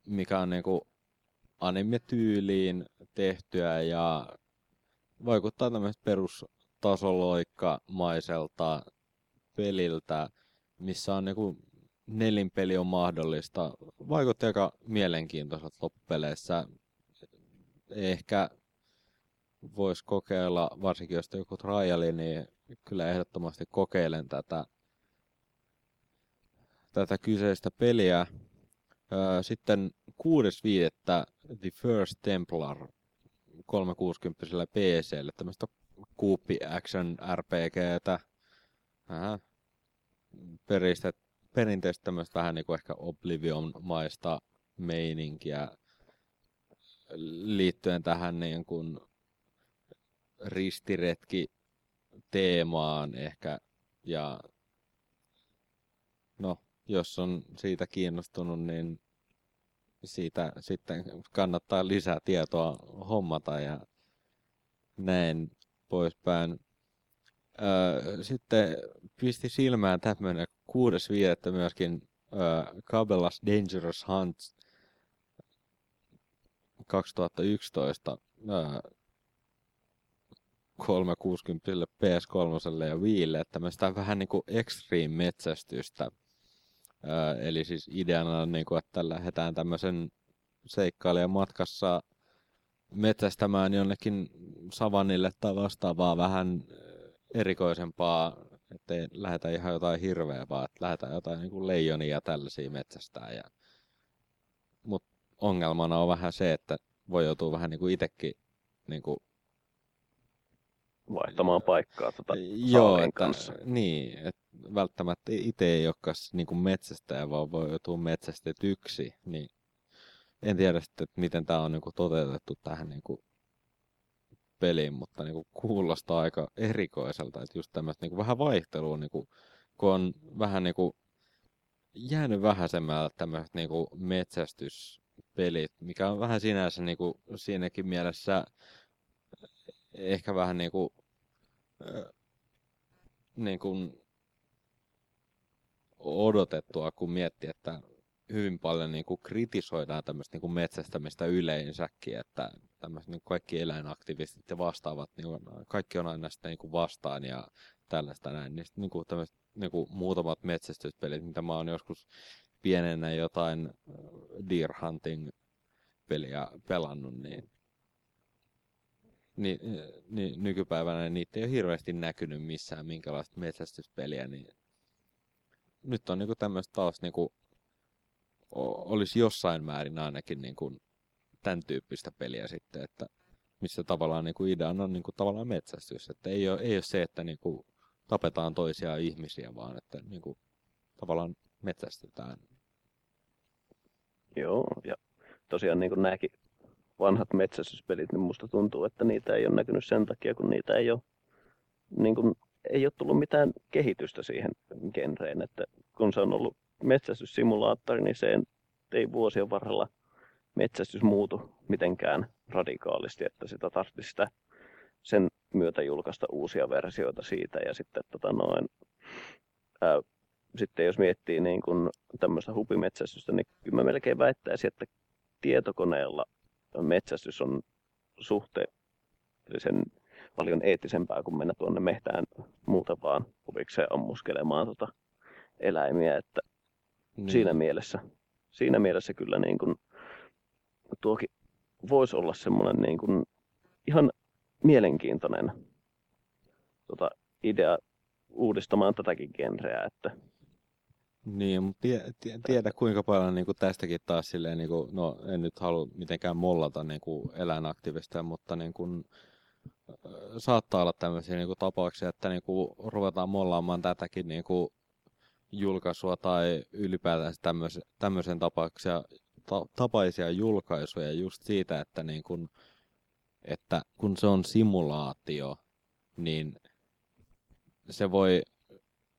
mikä on niinku anime-tyyliin tehtyä ja vaikuttaa tämmöistä perustasoloikkamaiselta peliltä, missä on niinku nelinpeli on mahdollista. Vaikutti aika mielenkiintoiselta loppupeleissä. Ehkä voisi kokeilla, varsinkin jos joku triali, niin kyllä ehdottomasti kokeilen tätä, tätä kyseistä peliä. Sitten 6.5. The First Templar 360 PClle, tämmöistä kuuppi action RPGtä. Vähän peristet, perinteistä tämmöistä vähän niin kuin ehkä Oblivion-maista meininkiä liittyen tähän niin kuin ristiretki teemaan ehkä. Ja no, jos on siitä kiinnostunut, niin siitä sitten kannattaa lisää tietoa hommata ja näin poispäin. Öö, sitten pisti silmään tämmöinen kuudes viidettä myöskin öö, Cabela's Dangerous Hunt 2011 öö, 360 PS3 ja Wiille, tämmöistä vähän niin kuin extreme-metsästystä. Öö, eli siis ideana on, niin kuin, että lähdetään tämmöisen seikkailijan matkassa metsästämään jonnekin savannille tai vastaavaa vähän erikoisempaa, ettei lähetä ihan jotain hirveä, vaan että lähdetään jotain niin kuin leijonia ja tällaisia metsästää. Ja... Ongelmana on vähän se, että voi joutua vähän niin kuin itsekin niin kuin vaihtamaan paikkaa tota Joo, että, kanssa. Niin, että välttämättä itse ei olekaan niin kuin metsästäjä, vaan voi joutua metsästetyksi. Niin en tiedä sitten, että miten tämä on niin kuin toteutettu tähän niin kuin peliin, mutta niin kuin kuulostaa aika erikoiselta, että just tämmöistä niin kuin vähän vaihtelua, niin kuin, kun on vähän niin kuin jäänyt vähäisemmältä tämmöiset niin kuin metsästyspelit, mikä on vähän sinänsä niin kuin siinäkin mielessä ehkä vähän niin kuin, niin kuin odotettua, kun miettii, että hyvin paljon niin kuin kritisoidaan tämmöistä niin kuin metsästämistä yleensäkin, että tämmöiset niin kaikki eläinaktivistit ja vastaavat, niin kuin, kaikki on aina sitä niin kuin vastaan ja tällaista näin. Niin, niin kuin tämmöiset niin kuin muutamat metsästyspelit, mitä mä oon joskus pienenä jotain Deer Hunting peliä pelannut, niin niin, niin nykypäivänä niitä ei ole hirveästi näkynyt missään minkälaista metsästyspeliä, niin nyt on niinku tämmöistä taas niinku, olisi jossain määrin ainakin niinku tämän tyyppistä peliä sitten, että missä tavallaan niinku ideana on niinku tavallaan metsästys, että ei ole, ei ole se, että niinku tapetaan toisia ihmisiä, vaan että niinku tavallaan metsästetään. Joo, ja tosiaan niin kuin nämäkin vanhat metsästyspelit, niin musta tuntuu, että niitä ei ole näkynyt sen takia, kun niitä ei ole, niin kuin, ei ole tullut mitään kehitystä siihen genreen. Että kun se on ollut metsästyssimulaattori, niin se ei vuosien varrella metsästys muutu mitenkään radikaalisti, että sitä tarvitsisi sitä sen myötä julkaista uusia versioita siitä. Ja sitten, tota noin, ää, sitten jos miettii niin kuin tämmöistä hupimetsästystä, niin kyllä mä melkein väittäisin, että tietokoneella metsästys on suhteellisen paljon eettisempää kuin mennä tuonne mehtään muuta vaan huvikseen ammuskelemaan tota eläimiä, että niin. siinä mielessä, siinä mielessä kyllä niin kuin, tuokin voisi olla semmoinen niin kuin, ihan mielenkiintoinen tota, idea uudistamaan tätäkin genreä, että niin, mutta tie, tie, tiedä kuinka paljon niin kuin tästäkin taas silleen, niin kuin, no en nyt halua mitenkään mollata niin kuin eläinaktivista, mutta niin kuin, saattaa olla tämmöisiä niin kuin, tapauksia, että niin kuin, ruvetaan mollaamaan tätäkin niin kuin, julkaisua tai ylipäätään tämmöisen, tämmöisen tapauksia, ta, tapaisia julkaisuja just siitä, että, niin kuin, että kun se on simulaatio, niin se voi,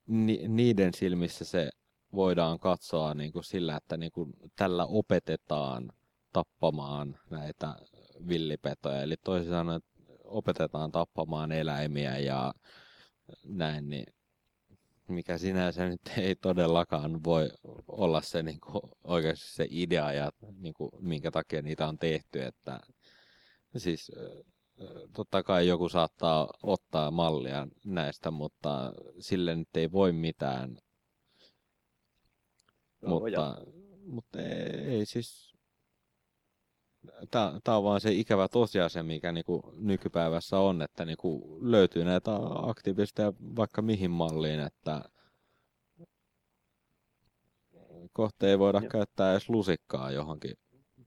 ni, niiden silmissä se voidaan katsoa niin kuin sillä, että niin kuin tällä opetetaan tappamaan näitä villipetoja. Eli toisin sanoen, opetetaan tappamaan eläimiä ja näin, niin mikä sinänsä nyt ei todellakaan voi olla se niin kuin, oikeasti se idea ja niin kuin, minkä takia niitä on tehty. Että, siis totta kai joku saattaa ottaa mallia näistä, mutta sille nyt ei voi mitään. Mutta, mutta ei, ei siis... Tämä on vaan se ikävä tosiasia, mikä niinku nykypäivässä on, että niinku löytyy näitä aktivisteja vaikka mihin malliin, että kohta ei voida ja. käyttää edes lusikkaa johonkin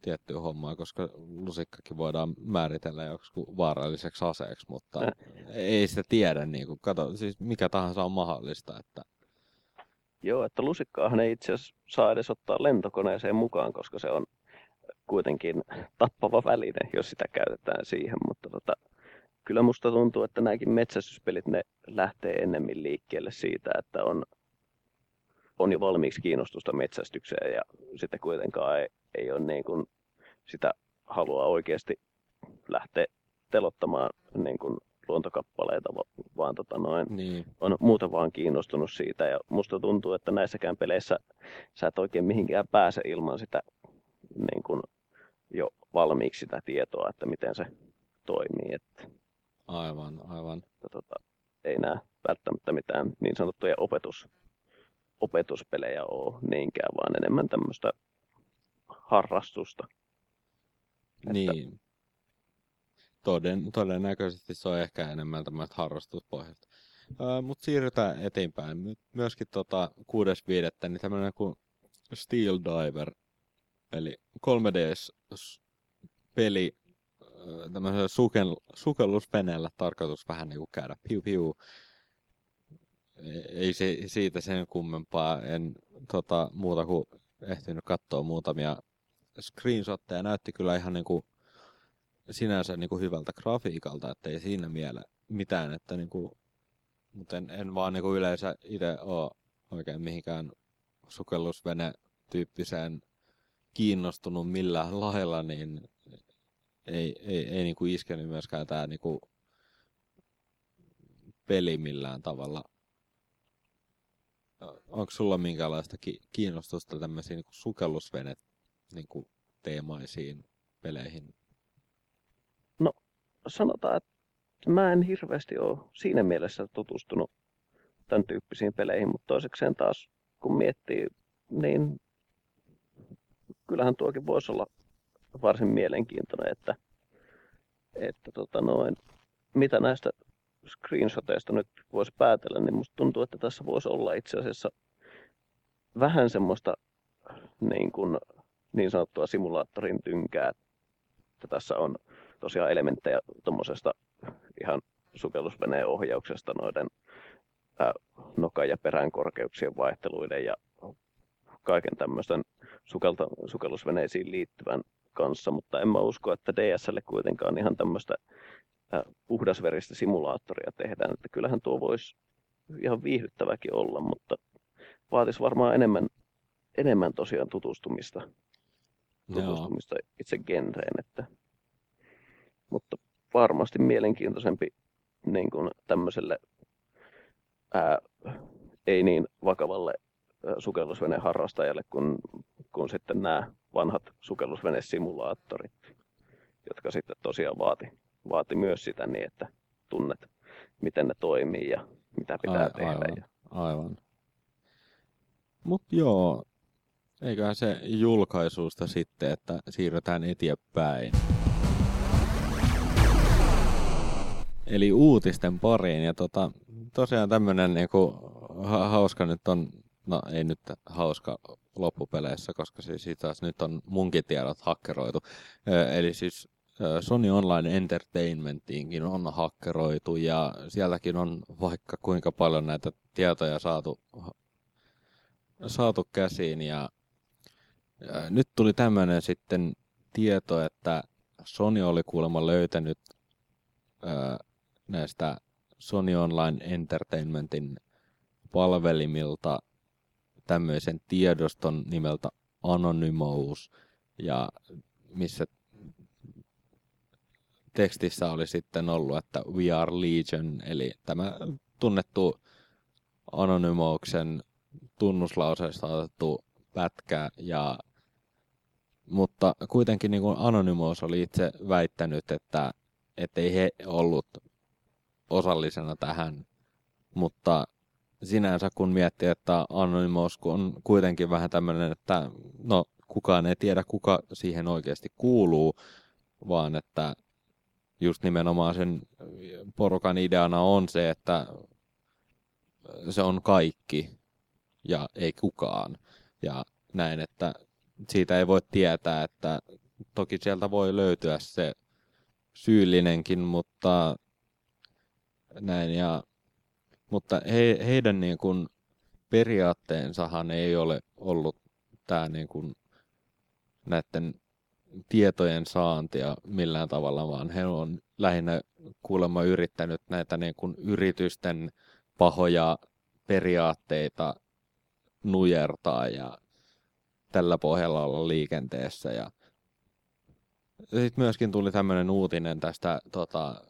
tiettyä hommaa, koska lusikkakin voidaan määritellä joku vaaralliseksi aseeksi, mutta äh. ei sitä tiedä. Niin kuin, kato, siis mikä tahansa on mahdollista. Että... Joo, että lusikkaahan ei itse asiassa saa edes ottaa lentokoneeseen mukaan, koska se on kuitenkin tappava väline, jos sitä käytetään siihen. Mutta tota, kyllä musta tuntuu, että nämäkin metsästyspelit ne lähtee ennemmin liikkeelle siitä, että on, on jo valmiiksi kiinnostusta metsästykseen ja sitten kuitenkaan ei, ei ole niin kuin sitä halua oikeasti lähteä telottamaan niin kuin luontokappaleita, vaan tota noin, niin. on muuten vaan kiinnostunut siitä. Ja musta tuntuu, että näissäkään peleissä sä et oikein mihinkään pääse ilman sitä niin kuin jo valmiiksi sitä tietoa, että miten se toimii. Että, aivan, aivan. Että, tota, ei nämä välttämättä mitään niin sanottuja opetus, opetuspelejä ole niinkään, vaan enemmän tämmöistä harrastusta. Niin. Toden, todennäköisesti se on ehkä enemmän tämmöistä harrastuspohjasta. Mutta siirrytään eteenpäin. Myöskin tota 6.5. niin tämmöinen kuin Steel Diver, eli 3DS-peli tämmöisellä sukel, sukellusveneellä tarkoitus vähän niin kuin käydä piu piu. Ei se, siitä sen kummempaa. En tota, muuta kuin ehtinyt katsoa muutamia screenshotteja näytti kyllä ihan niin kuin sinänsä niin kuin hyvältä grafiikalta, että ei siinä miele mitään, että niin kuin, mutta en, en vaan niin kuin yleensä itse ole oikein mihinkään sukellusvene-tyyppiseen kiinnostunut millään lailla, niin ei, ei, ei niin kuin iskenyt myöskään tämä niin kuin peli millään tavalla. Onko sulla minkälaista kiinnostusta tämmöisiin niin sukellusvene niin teemaisiin peleihin? No, sanotaan, että mä en hirveästi ole siinä mielessä tutustunut tämän tyyppisiin peleihin, mutta toisekseen taas kun miettii, niin kyllähän tuokin voisi olla varsin mielenkiintoinen, että, että tota noin, mitä näistä screenshoteista nyt voisi päätellä, niin musta tuntuu, että tässä voisi olla itse asiassa vähän semmoista niin kuin niin sanottua simulaattorin tynkää. Että tässä on tosiaan elementtejä tuommoisesta ihan sukellusveneen ohjauksesta noiden ää, nokan ja perän korkeuksien vaihteluiden ja kaiken tämmöisten sukelta, sukellusveneisiin liittyvän kanssa, mutta en mä usko, että DSL kuitenkaan ihan tämmöistä puhdasveristä simulaattoria tehdään. Että kyllähän tuo voisi ihan viihdyttäväkin olla, mutta vaatisi varmaan enemmän, enemmän tosiaan tutustumista tutustumista Joo. itse genreen. Että, mutta varmasti mielenkiintoisempi niin kuin tämmöiselle ää, ei niin vakavalle sukellusveneen harrastajalle kuin, kuin sitten nämä vanhat sukellusvenesimulaattorit, jotka sitten tosiaan vaati, vaati myös sitä niin, että tunnet, miten ne toimii ja mitä pitää Ai, tehdä. Aivan, aivan. Mutta joo, Eiköhän se julkaisusta sitten, että siirrytään eteenpäin. Eli uutisten pariin. Ja tota, tosiaan tämmönen niinku, ha- hauska nyt on, no ei nyt hauska loppupeleissä, koska siis taas nyt on munkin tiedot hakkeroitu. Eli siis Sony Online Entertainmentiinkin on hakkeroitu ja sielläkin on vaikka kuinka paljon näitä tietoja saatu, saatu käsiin ja nyt tuli tämmöinen sitten tieto, että Sony oli kuulemma löytänyt ää, näistä Sony Online Entertainmentin palvelimilta tämmöisen tiedoston nimeltä Anonymous, ja missä tekstissä oli sitten ollut, että We are Legion, eli tämä tunnettu Anonymouksen tunnuslauseesta otettu pätkä, ja, mutta kuitenkin niin Anonymous oli itse väittänyt, että ei he ollut osallisena tähän, mutta sinänsä kun miettii, että Anonymous on kuitenkin vähän tämmöinen, että no kukaan ei tiedä kuka siihen oikeasti kuuluu, vaan että just nimenomaan sen porukan ideana on se, että se on kaikki ja ei kukaan. Ja näin, että siitä ei voi tietää, että toki sieltä voi löytyä se syyllinenkin, mutta näin ja mutta he, heidän niin kuin periaatteensahan ei ole ollut tämä niin kuin näiden tietojen saantia millään tavalla, vaan he on lähinnä kuulemma yrittänyt näitä niin kuin yritysten pahoja periaatteita nujertaa ja tällä pohjalla olla liikenteessä. Ja sitten myöskin tuli tämmöinen uutinen tästä tota,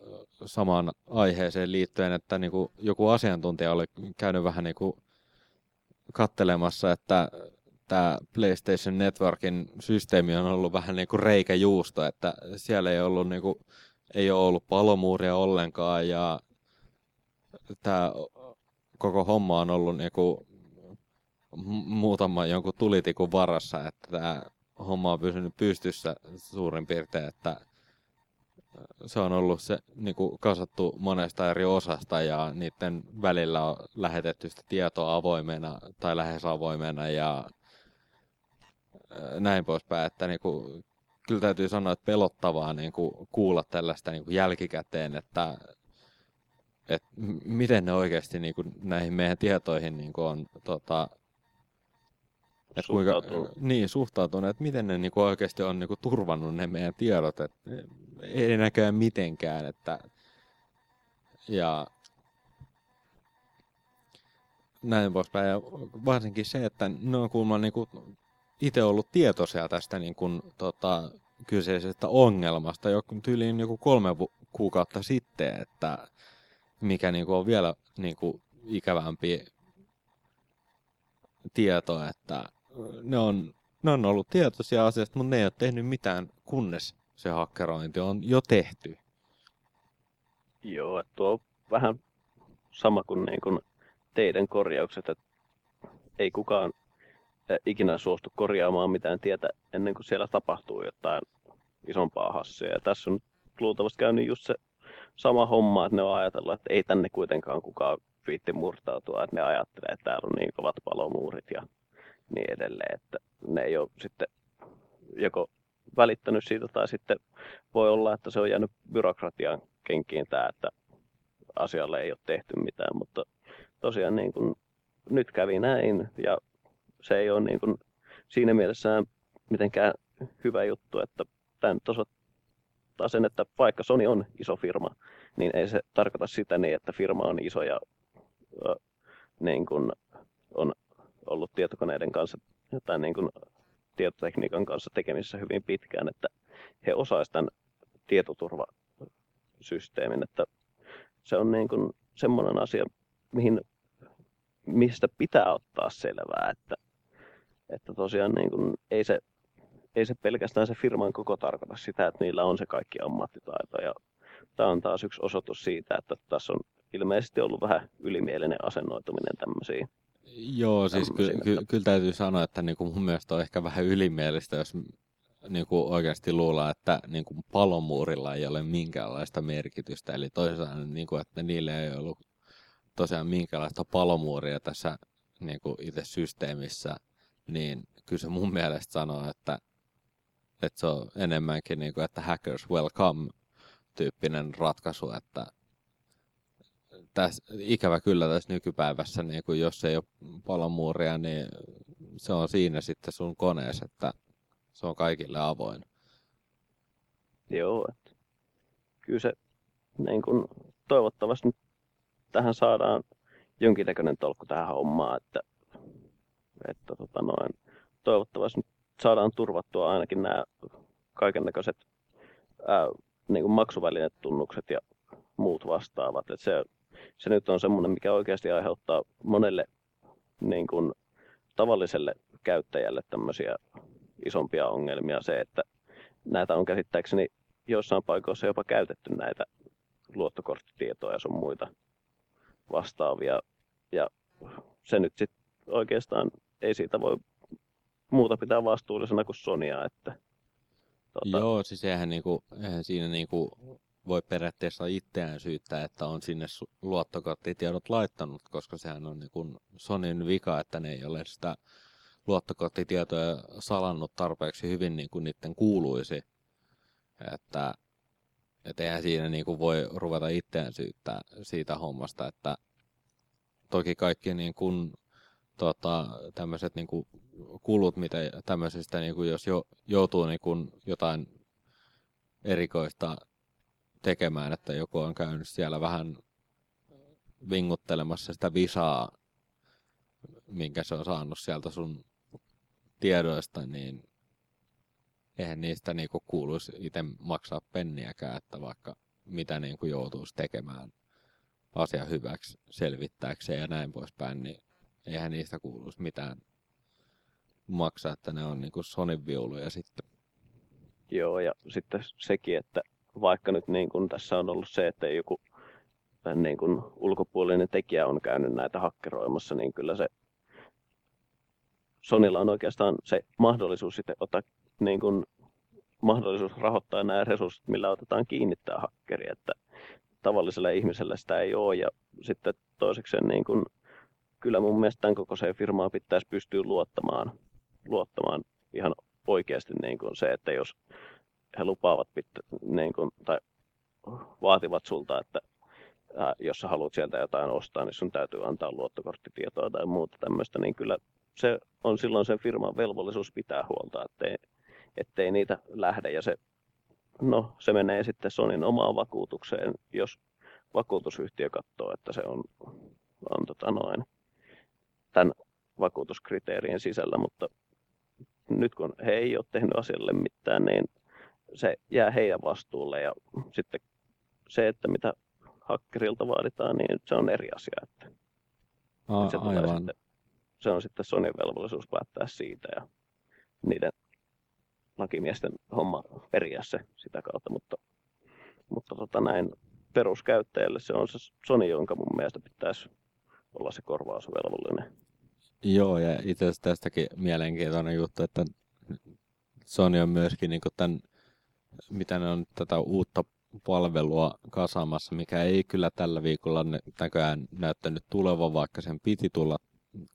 samaan aiheeseen liittyen, että niin kuin joku asiantuntija oli käynyt vähän niin kuin kattelemassa, että tämä PlayStation Networkin systeemi on ollut vähän niin kuin reikäjuusto, että siellä ei ollut niin kuin, ei ole ollut palomuuria ollenkaan ja tämä koko homma on ollut niin kuin muutama jonkun tulitikun varassa, että tämä homma on pysynyt pystyssä suurin piirtein, että se on ollut se niin kuin kasattu monesta eri osasta ja niiden välillä on lähetetty sitä tietoa avoimena tai lähes avoimena ja näin poispäin, että niin kuin, kyllä täytyy sanoa, että pelottavaa niin kuin, kuulla tällaista niin kuin jälkikäteen, että, että miten ne oikeasti niin kuin, näihin meidän tietoihin niin kuin, on tota, että kuinka, niin, suhtautunut, että miten ne niin kuin, oikeasti on niin kuin, turvannut ne meidän tiedot, että ei näköjään mitenkään, että ja näin poispäin. Ja varsinkin se, että ne on kuulemma niin kuin, itse ollut tietoisia tästä niin kuin, tota, kyseisestä ongelmasta jo tyyliin joku kolme kuukautta sitten, että mikä niin kuin, on vielä niin kuin, ikävämpi tieto, että ne on, ne on ollut tietoisia asiasta, mutta ne ei ole tehnyt mitään, kunnes se hakkerointi on jo tehty. Joo, että tuo on vähän sama kuin, niin kuin teidän korjaukset, että ei kukaan ikinä suostu korjaamaan mitään tietä ennen kuin siellä tapahtuu jotain isompaa hassia. Ja tässä on luultavasti käynyt just se sama homma, että ne on ajatellut, että ei tänne kuitenkaan kukaan viitti murtautua, että ne ajattelee, että täällä on niin kovat palomuurit ja niin edelleen, että ne ei ole sitten joko välittänyt siitä tai sitten voi olla, että se on jäänyt byrokratian kenkiin tämä, että asialle ei ole tehty mitään, mutta tosiaan niin kuin nyt kävi näin ja se ei ole niin kuin siinä mielessä mitenkään hyvä juttu, että tämä nyt osoittaa sen, että vaikka Sony on iso firma, niin ei se tarkoita sitä niin, että firma on iso ja niin kuin on ollut tietokoneiden kanssa tai niin kuin tietotekniikan kanssa tekemisissä hyvin pitkään, että he osaisivat tämän tietoturvasysteemin, että se on niin kuin semmoinen asia, mihin, mistä pitää ottaa selvää, että että tosiaan niin kuin, ei, se, ei se pelkästään se firman koko tarkoita sitä, että niillä on se kaikki ammattitaito. Ja tämä on taas yksi osoitus siitä, että tässä on ilmeisesti ollut vähän ylimielinen asennoituminen tämmöisiin. Joo, siis ky- ky- kyllä täytyy sanoa, että niin kuin mun mielestä on ehkä vähän ylimielistä, jos niin kuin oikeasti luulla, että niin kuin palomuurilla ei ole minkäänlaista merkitystä. Eli toisaalta, niin kuin, että niille ei ollut tosiaan minkäänlaista palomuuria tässä niin kuin itse systeemissä – niin kyllä se mun mielestä sanoo, että, että se on enemmänkin niin kuin, että hackers welcome tyyppinen ratkaisu, että tässä, ikävä kyllä tässä nykypäivässä, niin kuin jos ei ole palomuuria, niin se on siinä sitten sun koneessa, että se on kaikille avoin. Joo, että kyllä se niin kuin, toivottavasti nyt tähän saadaan jonkinnäköinen tolkku tähän hommaan, että että tota noin, toivottavasti saadaan turvattua ainakin nämä kaikennäköiset ää, niin maksuvälinetunnukset ja muut vastaavat. Et se, se nyt on semmoinen, mikä oikeasti aiheuttaa monelle niin kuin, tavalliselle käyttäjälle tämmöisiä isompia ongelmia. Se, että näitä on käsittääkseni joissain paikoissa jopa käytetty näitä luottokorttitietoja ja sun muita vastaavia. Ja se nyt sitten oikeastaan ei siitä voi muuta pitää vastuullisena kuin Sonia. Että, tuota... Joo, siis eihän, niinku, eihän siinä niinku voi periaatteessa itseään syyttää, että on sinne luottokorttitiedot laittanut, koska sehän on niin Sonin vika, että ne ei ole sitä luottokorttitietoja salannut tarpeeksi hyvin niin kuin niiden kuuluisi. Että et eihän siinä niin kuin voi ruveta itseään syyttää siitä hommasta, että toki kaikki niin kuin, tota, tämmöiset niin kuin kulut, mitä tämmöisistä, niin kuin jos jo, joutuu niin kuin jotain erikoista tekemään, että joku on käynyt siellä vähän vinguttelemassa sitä visaa, minkä se on saanut sieltä sun tiedoista, niin eihän niistä niinku kuuluisi itse maksaa penniäkään, että vaikka mitä niinku joutuisi tekemään asia hyväksi selvittääkseen ja näin poispäin, niin eihän niistä kuuluisi mitään maksaa, että ne on niinku Sonin viuluja sitten. Joo, ja sitten sekin, että vaikka nyt niin kuin tässä on ollut se, että joku niin kuin ulkopuolinen tekijä on käynyt näitä hakkeroimassa, niin kyllä se Sonilla on oikeastaan se mahdollisuus sitten ottaa niin kuin, mahdollisuus rahoittaa nämä resurssit, millä otetaan kiinni tämä hakkeri, että tavalliselle ihmiselle sitä ei ole. Ja sitten toiseksi niin kuin, kyllä mun mielestä tämän kokoiseen firmaan pitäisi pystyä luottamaan, luottamaan ihan oikeasti niin kuin se, että jos he lupaavat niin kuin, tai vaativat sulta, että ää, jos sä haluat sieltä jotain ostaa, niin sun täytyy antaa luottokorttitietoa tai muuta tämmöistä, niin kyllä se on silloin sen firman velvollisuus pitää huolta, ettei, ettei niitä lähde. Ja se, no, se menee sitten Sonin omaan vakuutukseen, jos vakuutusyhtiö katsoo, että se on, on tota noin, tämän vakuutuskriteerien sisällä, mutta nyt kun he ei ole tehnyt asialle mitään, niin se jää heidän vastuulle ja sitten se, että mitä hakkerilta vaaditaan, niin se on eri asia. Että A, se, aivan. Sitten, se on sitten Sonin velvollisuus päättää siitä ja niiden lakimiesten homma periä se sitä kautta, mutta, mutta tota näin peruskäyttäjälle se on se Sony, jonka mun mielestä pitäisi olla se korvausvelvollinen. Joo, ja itse asiassa tästäkin mielenkiintoinen juttu, että Sony on myöskin niin tämän mitä ne on tätä uutta palvelua kasaamassa, mikä ei kyllä tällä viikolla näköjään näyttänyt tulevan, vaikka sen piti tulla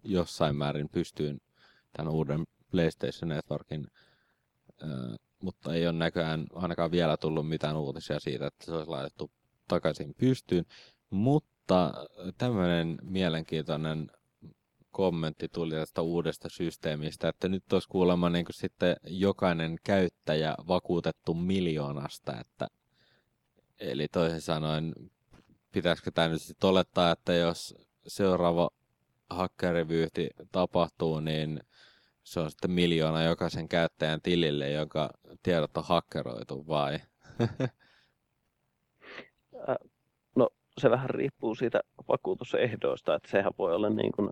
jossain määrin pystyyn tämän uuden PlayStation Networkin, mutta ei ole näköjään ainakaan vielä tullut mitään uutisia siitä, että se olisi laitettu takaisin pystyyn. Mutta tämmöinen mielenkiintoinen kommentti tuli tästä uudesta systeemistä, että nyt olisi kuulemma niin kuin sitten jokainen käyttäjä vakuutettu miljoonasta, että eli toisin sanoen, pitäisikö tämä nyt sitten olettaa, että jos seuraava hakkerivyyhti tapahtuu, niin se on sitten miljoona jokaisen käyttäjän tilille, jonka tiedot on hakkeroitu, vai? no, se vähän riippuu siitä vakuutusehdoista, että sehän voi olla niin kuin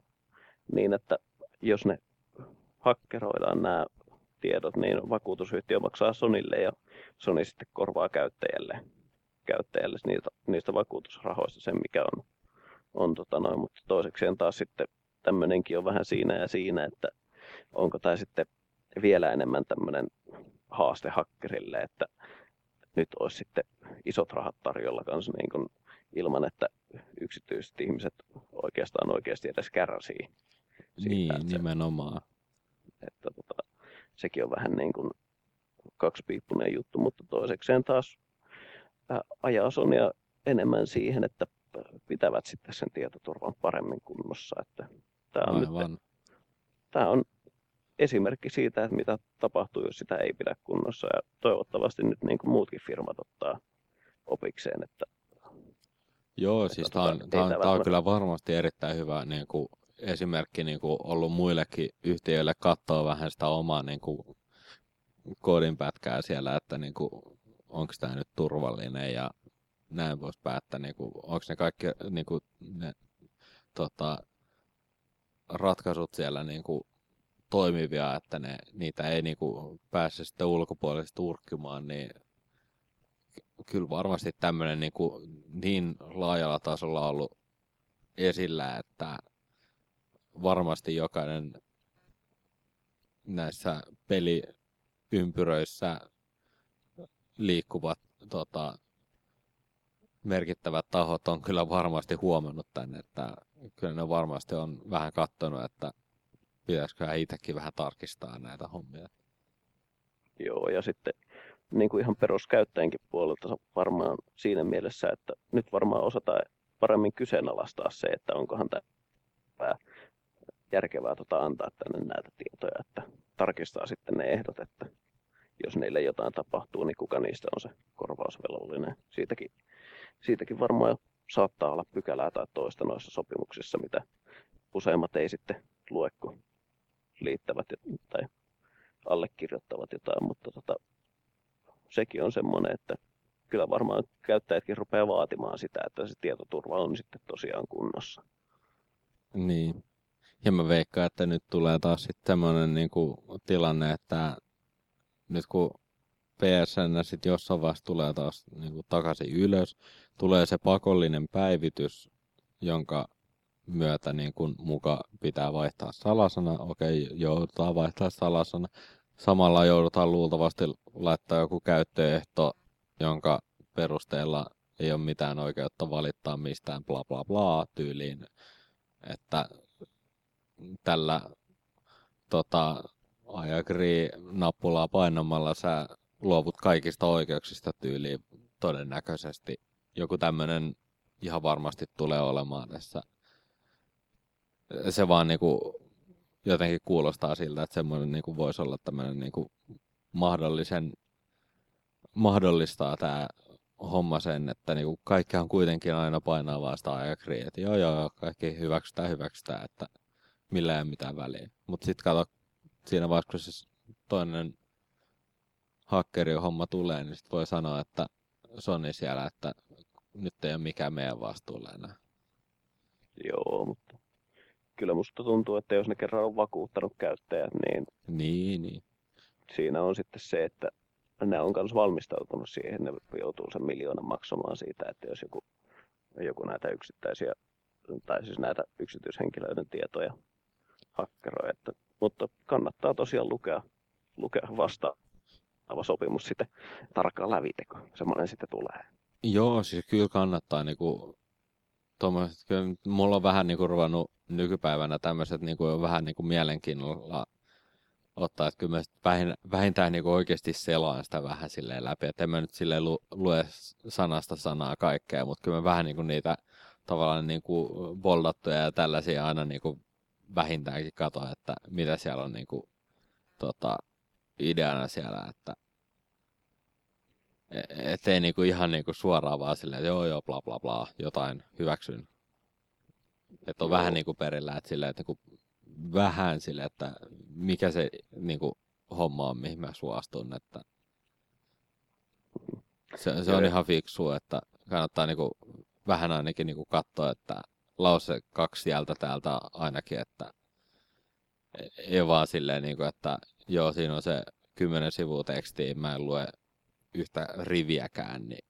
niin, että jos ne hakkeroidaan nämä tiedot, niin vakuutusyhtiö maksaa Sonille ja Sony sitten korvaa käyttäjälle, käyttäjälle niitä, niistä vakuutusrahoista sen, mikä on, on tota noin. mutta toisekseen taas sitten tämmöinenkin on vähän siinä ja siinä, että onko tämä sitten vielä enemmän tämmöinen haaste hakkerille, että nyt olisi sitten isot rahat tarjolla kanssa niin kuin ilman, että yksityiset ihmiset oikeastaan oikeasti edes kärsii. Siitä, niin, että nimenomaan. Se, että tota, sekin on vähän niin kuin kaksipiippunen juttu, mutta toisekseen taas ajaa Sonia enemmän siihen, että pitävät sitten sen tietoturvan paremmin kunnossa. Että tämä on, nyt, tämä on esimerkki siitä, että mitä tapahtuu, jos sitä ei pidä kunnossa. Ja toivottavasti nyt niin kuin muutkin firmat ottaa opikseen, että Joo, siis tämä on, tämä on, tämä on kyllä varmasti erittäin hyvä niin kuin esimerkki niin kuin ollut muillekin yhtiöille katsoa vähän sitä omaa niin kuin koodinpätkää siellä, että niin kuin, onko tämä nyt turvallinen ja näin voisi päättää, niin kuin, onko ne kaikki niin kuin, ne, tota, ratkaisut siellä niin kuin, toimivia, että ne, niitä ei niin kuin, pääse sitten ulkopuolisesti turkkimaan, niin kyllä varmasti tämmöinen niin, kuin, niin laajalla tasolla ollut esillä, että varmasti jokainen näissä peliympyröissä liikkuvat tota, merkittävät tahot on kyllä varmasti huomannut tänne, että kyllä ne varmasti on vähän katsonut, että pitäisikö itsekin vähän tarkistaa näitä hommia. Joo, ja sitten niin kuin ihan peruskäyttäjänkin puolelta varmaan siinä mielessä, että nyt varmaan osataan paremmin kyseenalaistaa se, että onkohan tämä järkevää tota antaa tänne näitä tietoja, että tarkistaa sitten ne ehdot, että jos niille jotain tapahtuu, niin kuka niistä on se korvausvelvollinen. Siitäkin, siitäkin varmaan saattaa olla pykälää tai toista noissa sopimuksissa, mitä useimmat ei sitten lue, kun liittävät tai allekirjoittavat jotain, mutta tota, sekin on semmoinen, että kyllä varmaan käyttäjätkin rupeaa vaatimaan sitä, että se tietoturva on sitten tosiaan kunnossa. Niin. Ja mä veikkaan, että nyt tulee taas sitten semmoinen niin kuin, tilanne, että nyt kun PSN sitten jossain vaiheessa tulee taas niin kuin, takaisin ylös, tulee se pakollinen päivitys, jonka myötä niin kun muka pitää vaihtaa salasana. Okei, joudutaan vaihtaa salasana. Samalla joudutaan luultavasti laittaa joku käyttöehto, jonka perusteella ei ole mitään oikeutta valittaa mistään bla bla bla tyyliin. Että tällä tota, I agree-nappulaa painamalla sä luovut kaikista oikeuksista tyyliin todennäköisesti. Joku tämmöinen ihan varmasti tulee olemaan tässä. Se vaan niinku jotenkin kuulostaa siltä, että semmoinen niinku voisi olla tämmöinen niinku mahdollisen, mahdollistaa tämä homma sen, että niinku kaikkihan kuitenkin aina painaa vasta I agree, että joo joo, kaikki hyväksytään, hyväksytään, että millä ei mitään väliä. Mutta sitten kato, siinä vaiheessa, kun se toinen hakkeri homma tulee, niin sit voi sanoa, että Sony siellä, että nyt ei ole mikään meidän vastuulla enää. Joo, mutta kyllä musta tuntuu, että jos ne kerran on vakuuttanut käyttäjät, niin, niin, niin. siinä on sitten se, että ne on myös valmistautunut siihen, ne joutuu sen miljoonan maksamaan siitä, että jos joku, joku näitä yksittäisiä, tai siis näitä yksityishenkilöiden tietoja hakkeroi. Että, mutta kannattaa tosiaan lukea, lukea vastaava sopimus sitten tarkkaan lävite, kun semmoinen sitten tulee. Joo, siis kyllä kannattaa. Niin kuin, kyllä mulla on vähän niin kuin ruvennut nykypäivänä tämmöiset niin kuin, vähän niin kuin mielenkiinnolla ottaa, että kyllä mä vähintään niin kuin oikeasti selaan sitä vähän silleen läpi, että en mä nyt silleen lu, lue sanasta sanaa kaikkea, mutta kyllä mä vähän niin kuin niitä tavallaan niin kuin boldattuja ja tällaisia aina niin kuin vähintäänkin katsoa, että mitä siellä on niin kuin, tota, ideana siellä, että e-, ettei niinku ihan niinku suoraan vaan silleen, että joo joo bla bla bla, jotain hyväksyn. Että on joo. vähän niinku perillä, että silleen, että kun vähän silleen, että mikä se niinku homma on, mihin mä suostun, että se, se on ihan fiksu, että kannattaa niinku vähän ainakin niinku katsoa, että lause kaksi sieltä täältä ainakin, että ei vaan silleen, niin kuin, että joo, siinä on se kymmenen sivua tekstiä, mä en lue yhtä riviäkään, niin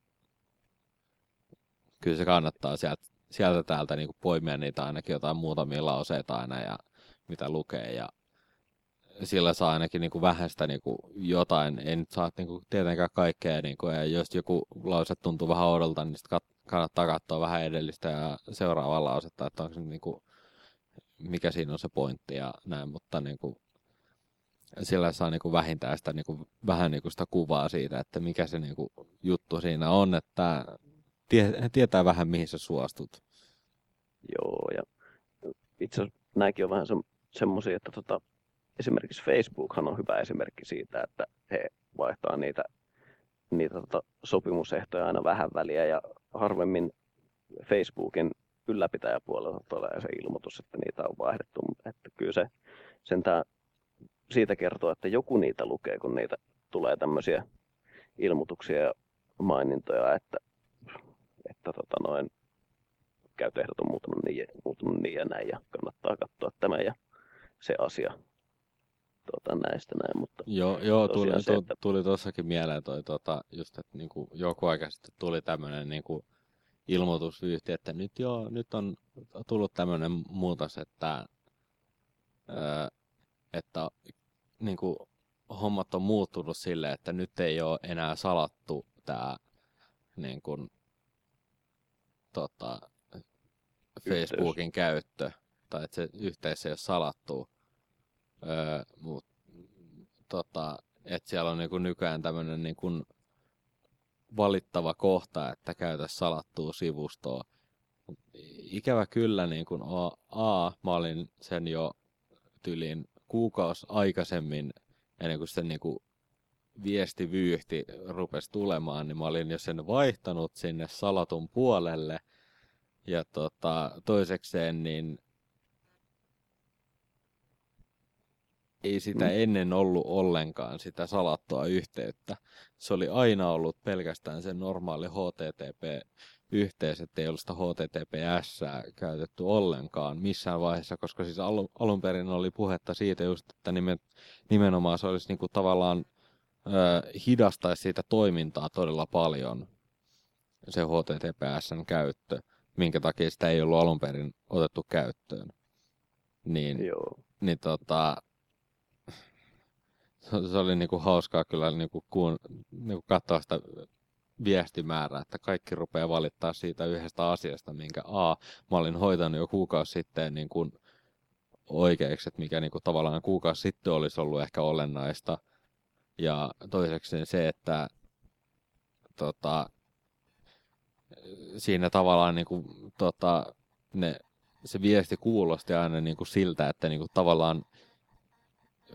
kyllä se kannattaa sieltä, sieltä täältä niin kuin poimia niitä ainakin jotain muutamia lauseita aina ja mitä lukee ja sillä saa ainakin niin kuin vähän sitä niin kuin jotain, ei nyt saa niin kuin tietenkään kaikkea, niin kuin, ja jos joku lause tuntuu vähän oudolta, niin sitten kannattaa katsoa vähän edellistä ja seuraavaa lausetta, että onko se niin kuin, mikä siinä on se pointti ja näin, mutta niin kuin, sillä saa niin kuin vähintään sitä, niin kuin, vähän niin kuin sitä kuvaa siitä, että mikä se niin kuin, juttu siinä on, että tie, tietää vähän mihin sä suostut. Joo, ja itse asiassa nämäkin on vähän se, semmoisia, että tota, esimerkiksi Facebookhan on hyvä esimerkki siitä, että he vaihtaa niitä, niitä tota, sopimusehtoja aina vähän väliä ja harvemmin Facebookin ylläpitäjäpuolelta tulee se ilmoitus, että niitä on vaihdettu, mutta että kyllä se sentään siitä kertoo, että joku niitä lukee, kun niitä tulee tämmöisiä ilmoituksia ja mainintoja, että, että tota noin, käytöehdot on muuttunut niin, muuttunut niin ja näin ja kannattaa katsoa tämä ja se asia tuota, näistä näin. Mutta joo, joo tuli, se, että... tuli tuossakin mieleen toi, tota, just, että niinku, joku aika sitten tuli tämmöinen niinku, ilmoitusvyyhti, että nyt, joo, nyt on tullut tämmöinen muutos, että, öö, että niinku, hommat on muuttunut sille, että nyt ei ole enää salattu tämä niin kuin, tota, Facebookin Yhteys. käyttö, tai että se yhteys ei ole salattu, öö, mut, tota, että siellä on niin kuin nykyään tämmöinen niin kuin valittava kohta, että käytä salattua sivustoa. Ikävä kyllä, niin kuin A, A, mä olin sen jo tyliin kuukausi aikaisemmin, ennen kuin se niin kuin viestivyyhti rupesi tulemaan, niin mä olin jo sen vaihtanut sinne salatun puolelle. Ja tota, toisekseen, niin ei sitä mm. ennen ollut ollenkaan sitä salattua yhteyttä. Se oli aina ollut pelkästään sen normaali HTTP-yhteys, ettei ollut sitä HTTPS käytetty ollenkaan missään vaiheessa, koska siis alun, alun perin oli puhetta siitä just, että nimen, nimenomaan se olisi niinku tavallaan ö, hidastaisi siitä toimintaa todella paljon, se HTTPSn käyttö, minkä takia sitä ei ollut alun perin otettu käyttöön. Niin, Joo. niin tota, se oli niinku hauskaa kyllä niinku kuun, niinku katsoa sitä viestimäärää, että kaikki rupeaa valittaa siitä yhdestä asiasta, minkä A, mä olin hoitanut jo kuukausi sitten niin kuin oikeaksi, että mikä niin kuin tavallaan kuukausi sitten olisi ollut ehkä olennaista. Ja toiseksi se, että tota, siinä tavallaan niin kuin, tota, ne, se viesti kuulosti aina niin kuin siltä, että niin kuin tavallaan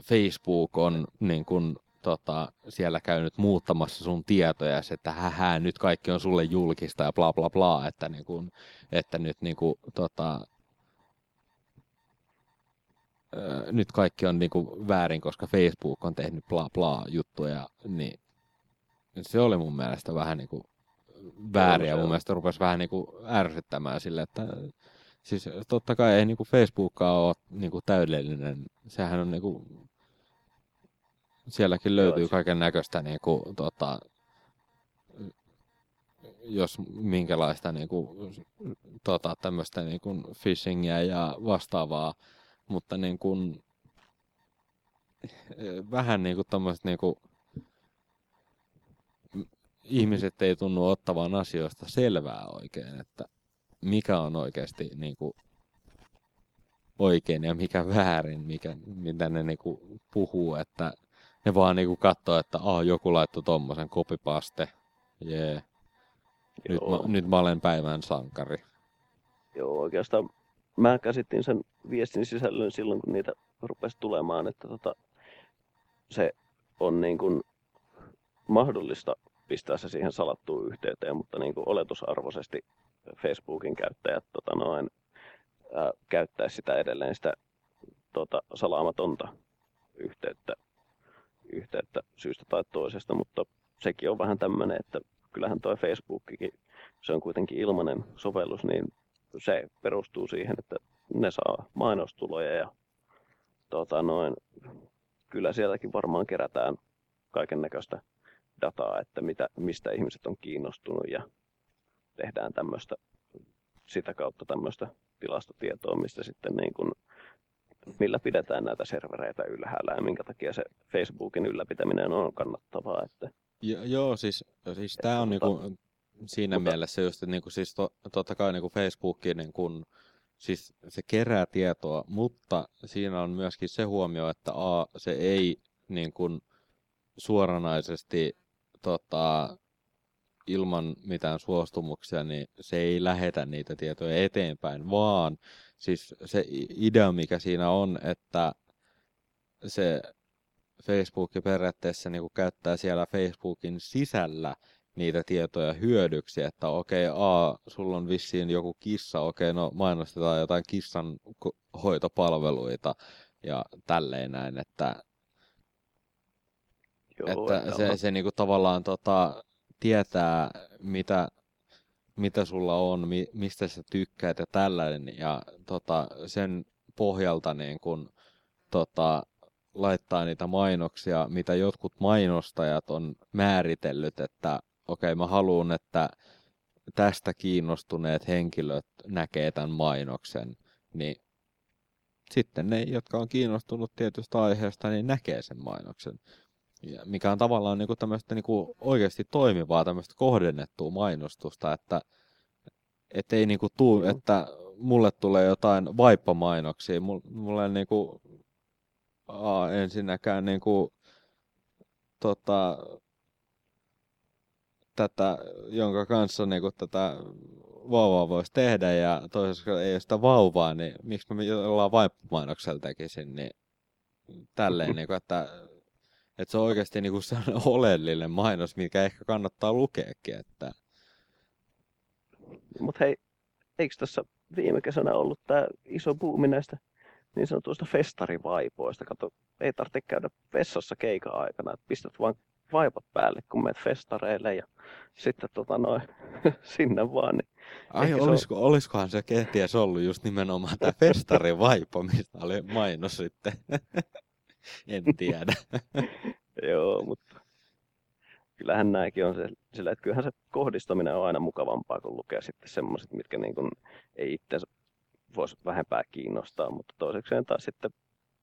Facebook on niin kuin, tota, siellä käynyt muuttamassa sun tietoja, että hähä, nyt kaikki on sulle julkista ja bla bla bla, että, niin kuin, että nyt niin kuin, tota, nyt kaikki on niin kuin väärin, koska Facebook on tehnyt bla bla juttuja, niin se oli mun mielestä vähän niin kuin väärin ja mun mielestä rupesi vähän niin kuin ärsyttämään sille, että siis totta kai ei niin kuin Facebookkaan ole niin kuin täydellinen, sehän on niin kuin sielläkin löytyy kaiken näköistä niin kuin, tota, jos minkälaista niin kuin, tota, tämmöistä niin kuin phishingia ja vastaavaa, mutta niin kuin, vähän niin kuin tämmöiset niin kuin, ihmiset ei tunnu ottavan asioista selvää oikein, että mikä on oikeasti niin kuin, oikein ja mikä väärin, mikä, mitä ne niin kuin, puhuu, että ne vaan niinku katsoo, että ah, joku laittoi tommosen kopipaste. Jee. Yeah. Nyt mä, nyt mä olen päivän sankari. Joo, oikeastaan mä käsittin sen viestin sisällön silloin, kun niitä rupesi tulemaan, että tota, se on niin kuin mahdollista pistää se siihen salattuun yhteyteen, mutta niin kuin oletusarvoisesti Facebookin käyttäjät tota noin, ää, käyttää sitä edelleen sitä tota, salaamatonta yhteyttä yhteyttä syystä tai toisesta, mutta sekin on vähän tämmöinen, että kyllähän tuo Facebookikin, se on kuitenkin ilmainen sovellus, niin se perustuu siihen, että ne saa mainostuloja ja tota noin, kyllä sieltäkin varmaan kerätään kaiken näköistä dataa, että mitä, mistä ihmiset on kiinnostunut ja tehdään tämmöistä sitä kautta tämmöistä tilastotietoa, mistä sitten niin kuin millä pidetään näitä servereitä ylhäällä ja minkä takia se Facebookin ylläpitäminen on kannattavaa. Että, jo, joo, siis, siis tämä on tota, niinku, siinä mutta, mielessä just, että niinku, siis to, totta kai niinku Facebookin niinku, siis se kerää tietoa, mutta siinä on myöskin se huomio, että A, se ei niin kuin, suoranaisesti tota, ilman mitään suostumuksia, niin se ei lähetä niitä tietoja eteenpäin, vaan siis se idea, mikä siinä on, että se Facebook periaatteessa niin kuin käyttää siellä Facebookin sisällä niitä tietoja hyödyksi, että okei, okay, a, sulla on vissiin joku kissa, okei, okay, no mainostetaan jotain kissan hoitopalveluita ja tälleen näin, että, Joo, että se, se, se niinku tavallaan tota, tietää, mitä, mitä sulla on, mi, mistä sä tykkäät ja tällainen, ja tota, sen pohjalta niin kun, tota, laittaa niitä mainoksia, mitä jotkut mainostajat on määritellyt, että okei, okay, mä haluan, että tästä kiinnostuneet henkilöt näkee tämän mainoksen, niin sitten ne, jotka on kiinnostunut tietystä aiheesta, niin näkee sen mainoksen. Ja mikä on tavallaan niin kuin tämmöistä niin kuin oikeasti toimivaa, tämmöistä kohdennettua mainostusta, että et ei niin kuin tuu, että mulle tulee jotain vaippamainoksia, mulle niin kuin, aa, ensinnäkään niin kuin, tota, tätä, jonka kanssa niin kuin, tätä vauvaa voisi tehdä ja toisaalta ei ole sitä vauvaa, niin miksi mä jollain vaippamainoksella tekisin, niin tälleen, niin kuin, että, että se on oikeasti niin kuin sellainen oleellinen mainos, mikä ehkä kannattaa lukeekin. Että... Mutta hei, eikö tässä viime kesänä ollut tämä iso buumi näistä niin sanotuista festarivaipoista? Kato, ei tarvitse käydä vessassa keikan aikana, että pistät vaan vaipat päälle, kun menet festareille ja sitten tota noin, sinne vaan. Niin Ai, olisiko, on... olisikohan se kenties ollut just nimenomaan tämä festarivaipo, mistä oli mainos sitten? en tiedä. Joo, mutta kyllähän nämäkin on se, sillä, että kyllähän se kohdistaminen on aina mukavampaa, kun lukee sitten semmoiset, mitkä niin kuin ei itse voisi vähempää kiinnostaa, mutta toisekseen taas sitten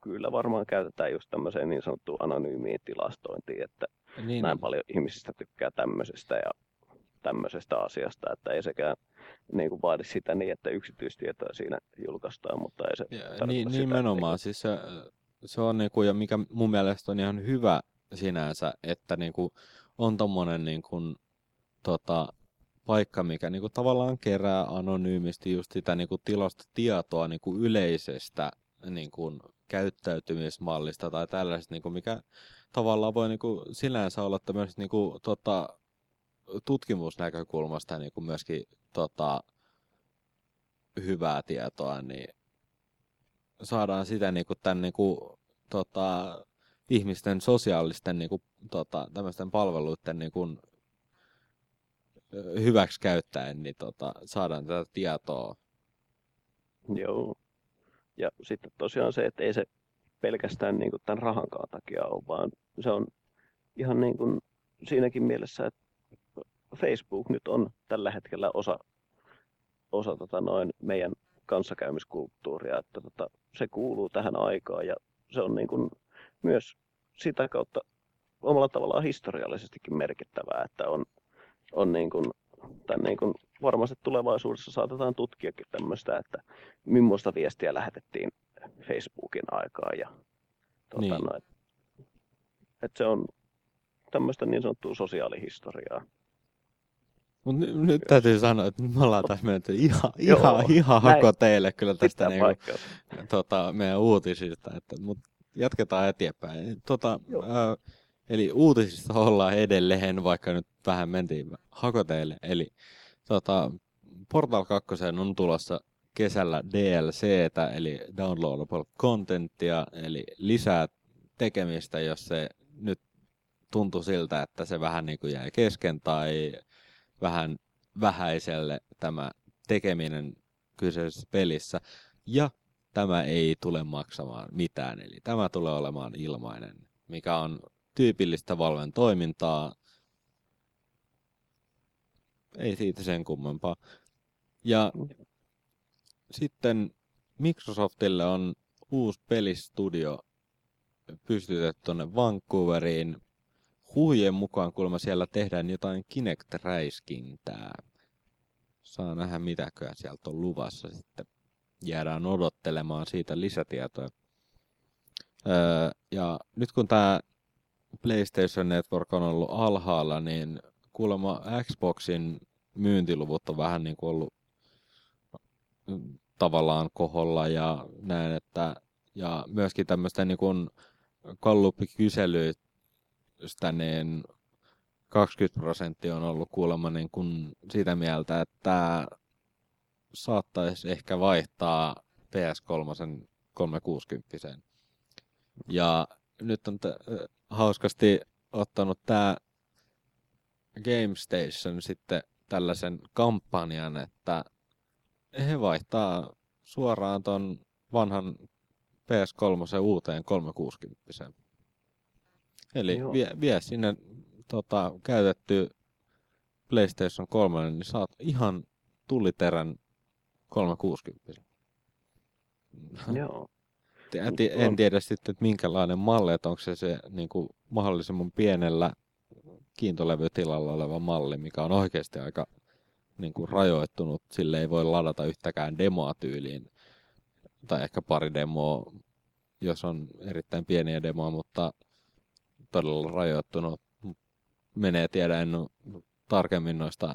kyllä varmaan käytetään just tämmöiseen niin sanottuun anonyymiin tilastointiin, että niin. näin paljon ihmisistä tykkää tämmöisestä ja tämmöisestä asiasta, että ei sekään niin kuin vaadi sitä niin, että yksityistietoa siinä julkaistaan, mutta ei se ja, niin, sitä, Nimenomaan, että, siis se, se on niin kuin, ja mikä mun mielestä on ihan hyvä sinänsä, että niin kuin, on tommonen niin kuin, tota, paikka, mikä niin kuin, tavallaan kerää anonyymisti just sitä niin kuin, tilastotietoa niin kuin, yleisestä niin kuin, käyttäytymismallista tai tällaisesta, niin kuin, mikä tavallaan voi niin kuin, sillänsä olla tämmöistä niin kuin, tota, tutkimusnäkökulmasta niin kuin myöskin tota, hyvää tietoa, niin saadaan sitä niin kuin, tämän niin kuin, tota, ihmisten sosiaalisten niin kuin, tota, tämmöisten palveluiden niin kuin, hyväksi käyttäen, niin tota, saadaan tätä tietoa. Joo. Ja sitten tosiaan se, että ei se pelkästään niin kuin tämän rahankaan takia ole, vaan se on ihan niin kuin siinäkin mielessä, että Facebook nyt on tällä hetkellä osa, osa tota noin meidän kanssakäymiskulttuuria, että tota, se kuuluu tähän aikaan ja se on niin kuin myös sitä kautta omalla tavallaan historiallisestikin merkittävää, että on, on niin kuin, tämän niin kuin varmasti tulevaisuudessa saatetaan tutkiakin tämmöistä, että millaista viestiä lähetettiin Facebookin aikaan ja tuota, niin. no, että, että se on tämmöistä niin sanottua sosiaalihistoriaa. Mut nyt, nyt täytyy sanoa, että me ollaan tässä menty ihan, ihan, ihan hako teille kyllä tästä niinku, tota, meidän uutisista. Että, mut jatketaan eteenpäin. Tota, eli uutisista ollaan edelleen, vaikka nyt vähän mentiin hakoteille. Eli tota, Portal 2 on tulossa kesällä DLCtä, eli downloadable contenttia, eli lisää tekemistä, jos se nyt tuntui siltä, että se vähän niin kuin jäi kesken tai vähän vähäiselle tämä tekeminen kyseisessä pelissä. Ja tämä ei tule maksamaan mitään, eli tämä tulee olemaan ilmainen, mikä on tyypillistä Valven toimintaa. Ei siitä sen kummempaa. Ja sitten Microsoftille on uusi pelistudio pystytetty tuonne Vancouveriin huhujen mukaan kuulemma siellä tehdään jotain Kinect-räiskintää. Saa nähdä mitäköä sieltä on luvassa sitten. Jäädään odottelemaan siitä lisätietoja. Öö, ja nyt kun tämä PlayStation Network on ollut alhaalla, niin kuulemma Xboxin myyntiluvut on vähän niin kuin ollut tavallaan koholla ja näin, että ja myöskin tämmöistä niin kuin Gallup-kyselyt sitä niin 20 prosenttia on ollut kuulemma niin kuin sitä mieltä, että saattaisi ehkä vaihtaa PS3 360. Ja nyt on t- hauskasti ottanut tämä GameStation sitten tällaisen kampanjan, että he vaihtaa suoraan ton vanhan PS3 uuteen 360. Eli vie, vie sinne tota, käytetty PlayStation 3, niin saat ihan tuliterän 360. Joo. En tiedä sitten, että minkälainen malli, että onko se se niin kuin mahdollisimman pienellä kiintolevytilalla oleva malli, mikä on oikeasti aika niin kuin rajoittunut. Sille ei voi ladata yhtäkään demoa tyyliin, tai ehkä pari demoa, jos on erittäin pieniä demoa, mutta todella rajoittunut. Menee tiedä en tarkemmin noista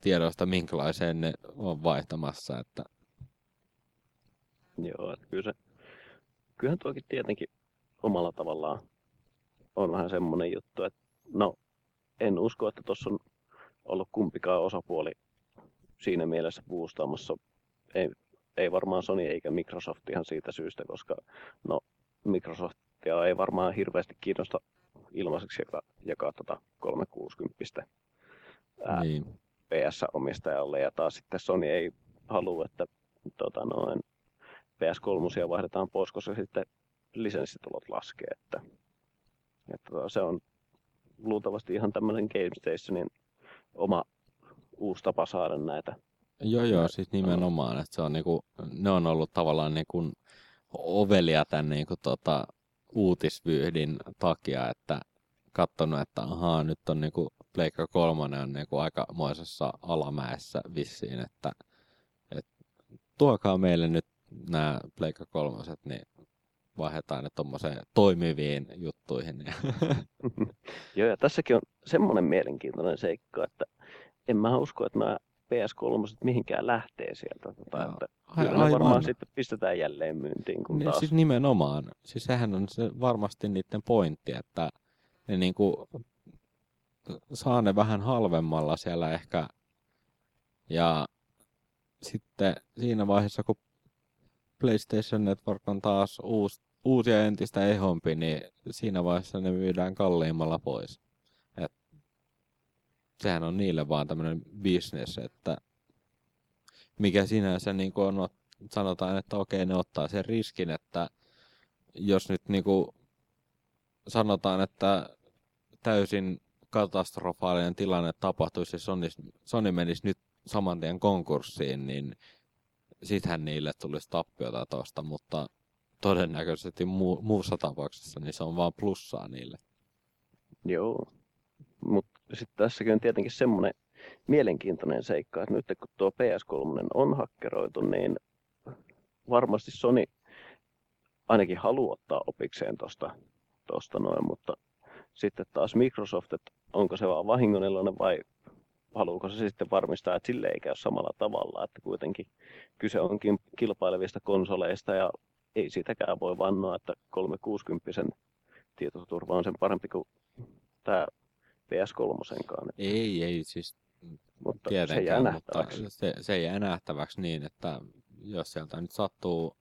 tiedoista, minkälaiseen ne on vaihtamassa. Että... Joo, että kyllä se, kyllähän tuokin tietenkin omalla tavallaan on vähän semmoinen juttu, että no en usko, että tuossa on ollut kumpikaan osapuoli siinä mielessä boostaamassa. Ei, ei varmaan Sony eikä Microsoft ihan siitä syystä, koska no, Microsoftia ei varmaan hirveästi kiinnosta ilmaiseksi jakaa, jakaa tota 360 ää, niin. PS-omistajalle ja taas sitten Sony ei halua, että tota noin, PS3 vaihdetaan pois, koska sitten lisenssitulot laskee. Että, että tota, se on luultavasti ihan tämmöinen GameStationin oma uusi tapa saada näitä. Joo, joo, siis nimenomaan, että se on niinku, ne on ollut tavallaan niinku ovelia tämän niinku tota, uutisvyyhdin takia, että katsonut, että ahaa, nyt on niinku Pleikka kolmonen on niinku aikamoisessa alamäessä vissiin, että, että tuokaa meille nyt nämä Pleikka kolmoset, niin vaihdetaan ne tuommoiseen toimiviin juttuihin. Joo, ja tässäkin on semmoinen mielenkiintoinen seikka, että en mä usko, että nämä PS3 mihinkään lähtee sieltä. Tota, että kyllä ne varmaan sitten pistetään jälleen myyntiin. Kun niin, taas... Siis nimenomaan. Siis sehän on se varmasti niiden pointti, että ne niinku saa ne vähän halvemmalla siellä ehkä. Ja sitten siinä vaiheessa, kun PlayStation Network on taas uusi, uusi ja entistä ehompi, niin siinä vaiheessa ne myydään kalliimmalla pois. Et sehän on niille vaan tämmöinen business, että mikä sinänsä niin on, sanotaan, että okei, ne ottaa sen riskin, että jos nyt niin kuin sanotaan, että täysin katastrofaalinen tilanne tapahtuisi ja Sony, Sony menisi nyt saman tien konkurssiin, niin sittenhän niille tulisi tappiota tuosta, mutta todennäköisesti mu- muussa tapauksessa niin se on vaan plussaa niille. Joo, mutta sitten tässäkin on tietenkin semmoinen mielenkiintoinen seikka, että nyt kun tuo PS3 on hakkeroitu, niin varmasti Sony ainakin haluaa ottaa opikseen tuosta tosta noin, mutta sitten taas Microsoft, että onko se vaan vahingonelloinen vai haluuko se sitten varmistaa, että sille ei käy samalla tavalla, että kuitenkin kyse onkin kilpailevista konsoleista ja ei sitäkään voi vannoa, että 360 tietoturva on sen parempi kuin tämä PS3. Ei, ei siis mutta tietenkään, se jää nähtäväksi. Mutta se, se jää nähtäväksi niin, että jos sieltä nyt sattuu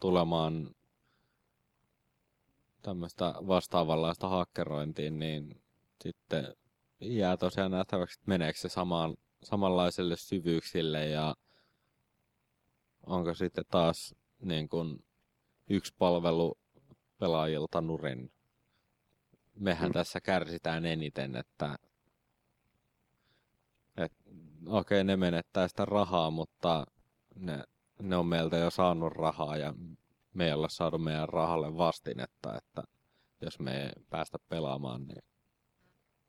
tulemaan tämmöistä vastaavanlaista hakkerointiin, niin sitten jää tosiaan nähtäväksi, että meneekö se samaan, samanlaiselle syvyyksille ja onko sitten taas niin kuin yksi palvelu pelaajilta nurin. Mehän mm. tässä kärsitään eniten, että, että okei, okay, ne menettää sitä rahaa, mutta ne, ne on meiltä jo saanut rahaa ja me ei olla saanut meidän rahalle vastinetta, että jos me ei päästä pelaamaan, niin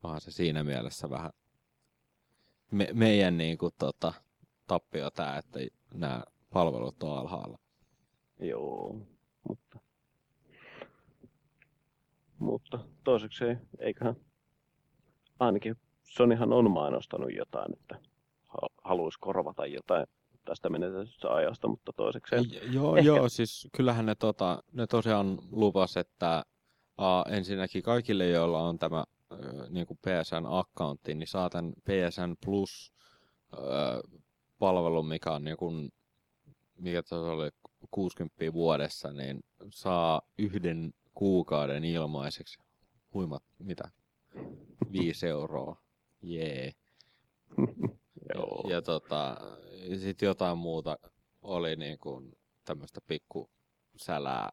onhan se siinä mielessä vähän me, meidän niin kuin, tota, tappio tämä, että nämä palvelut on alhaalla. Joo, mutta, mutta toiseksi eiköhän ainakin Sonyhan on mainostanut jotain, että haluaisi korvata jotain tästä menetetystä ajasta, mutta toiseksi... Joo, ehkä... joo, siis kyllähän ne, tota, ne tosiaan luvas, että a, ensinnäkin kaikille, joilla on tämä niin kuin PSN-akkaunttiin, niin saa tämän PSN Plus öö, mikä on niin kuin, mikä oli 60 vuodessa, niin saa yhden kuukauden ilmaiseksi. Huimat, mitä? 5 euroa. Jee. Joo. Ja, ja tota, sitten jotain muuta oli niin kuin tämmöistä pikku sälää,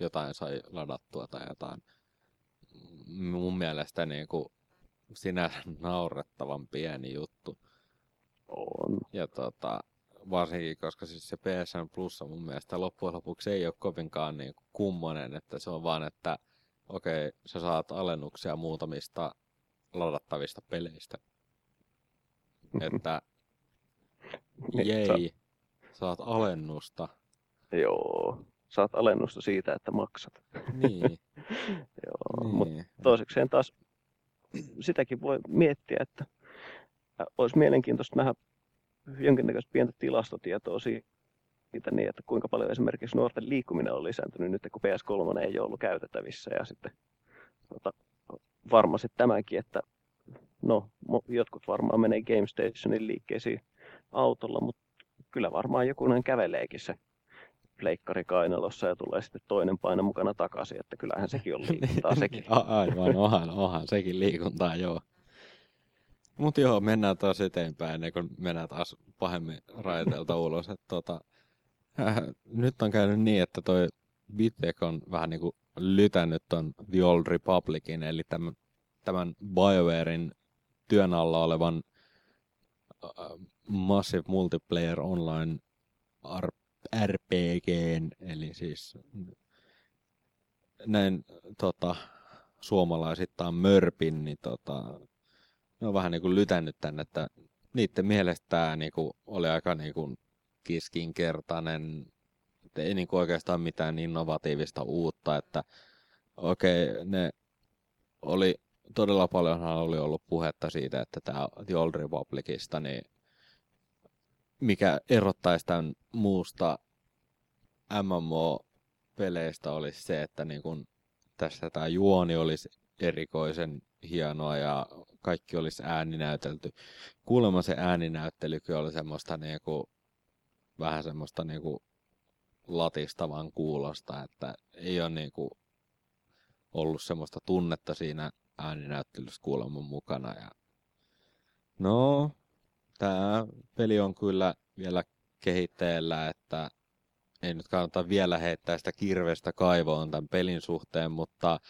jotain sai ladattua tai jotain. Mun mielestä niin kuin sinänsä naurettavan pieni juttu. On. Ja tota, varsinkin, koska siis se PSN Plus mun mielestä loppujen lopuksi ei ole kovinkaan niin kuin kummonen, että se on vaan, että okei, okay, sä saat alennuksia muutamista ladattavista peleistä. Että Niin, jei, saat alennusta. Joo. Saat alennusta siitä, että maksat. Niin, Joo. Mutta niin. toisekseen taas sitäkin voi miettiä, että olisi mielenkiintoista nähdä jonkinnäköistä pientä tilastotietoa siitä niin, että kuinka paljon esimerkiksi nuorten liikkuminen on lisääntynyt nyt, kun PS3 ei ole ollut käytettävissä. Ja sitten tota, varmasti tämäkin, että no, jotkut varmaan menee Game Stationin liikkeisiin autolla, mutta kyllä varmaan jokunen käveleekin se pleikkari kainalossa ja tulee sitten toinen paino mukana takaisin, että kyllähän sekin on liikuntaa sekin. A- Aivan, onhan, onhan sekin liikuntaa, joo. Mutta joo, mennään taas eteenpäin ennen kuin mennään taas pahemmin raiteelta ulos. Et tota, äh, nyt on käynyt niin, että toi Bittek on vähän niin kuin lytännyt ton The Old Republicin, eli tämän, tämän BioWarein työn alla olevan äh, Massive Multiplayer Online RPGn, eli siis näin tota, suomalaisittain mörpin, niin tota, ne on vähän niin kuin lytännyt tänne, että niiden mielestä tämä niin kuin oli aika niin kuin kiskinkertainen, että ei niin kuin oikeastaan mitään innovatiivista uutta, että okei, okay, ne oli, todella paljonhan oli ollut puhetta siitä, että tämä The Old Republicista, niin mikä erottaisi tämän muusta MMO-peleistä olisi se, että niin kun tässä tämä juoni olisi erikoisen hienoa ja kaikki olisi ääninäytelty. Kuulemma se ääninäyttelykin oli semmoista niinku, vähän semmoista niinku latistavan kuulosta, että ei ole niinku ollut semmoista tunnetta siinä ääninäyttelyssä kuulemma mukana. Ja no, tämä peli on kyllä vielä kehitteellä, että ei nyt kannata vielä heittää sitä kirvestä kaivoon tämän pelin suhteen, mutta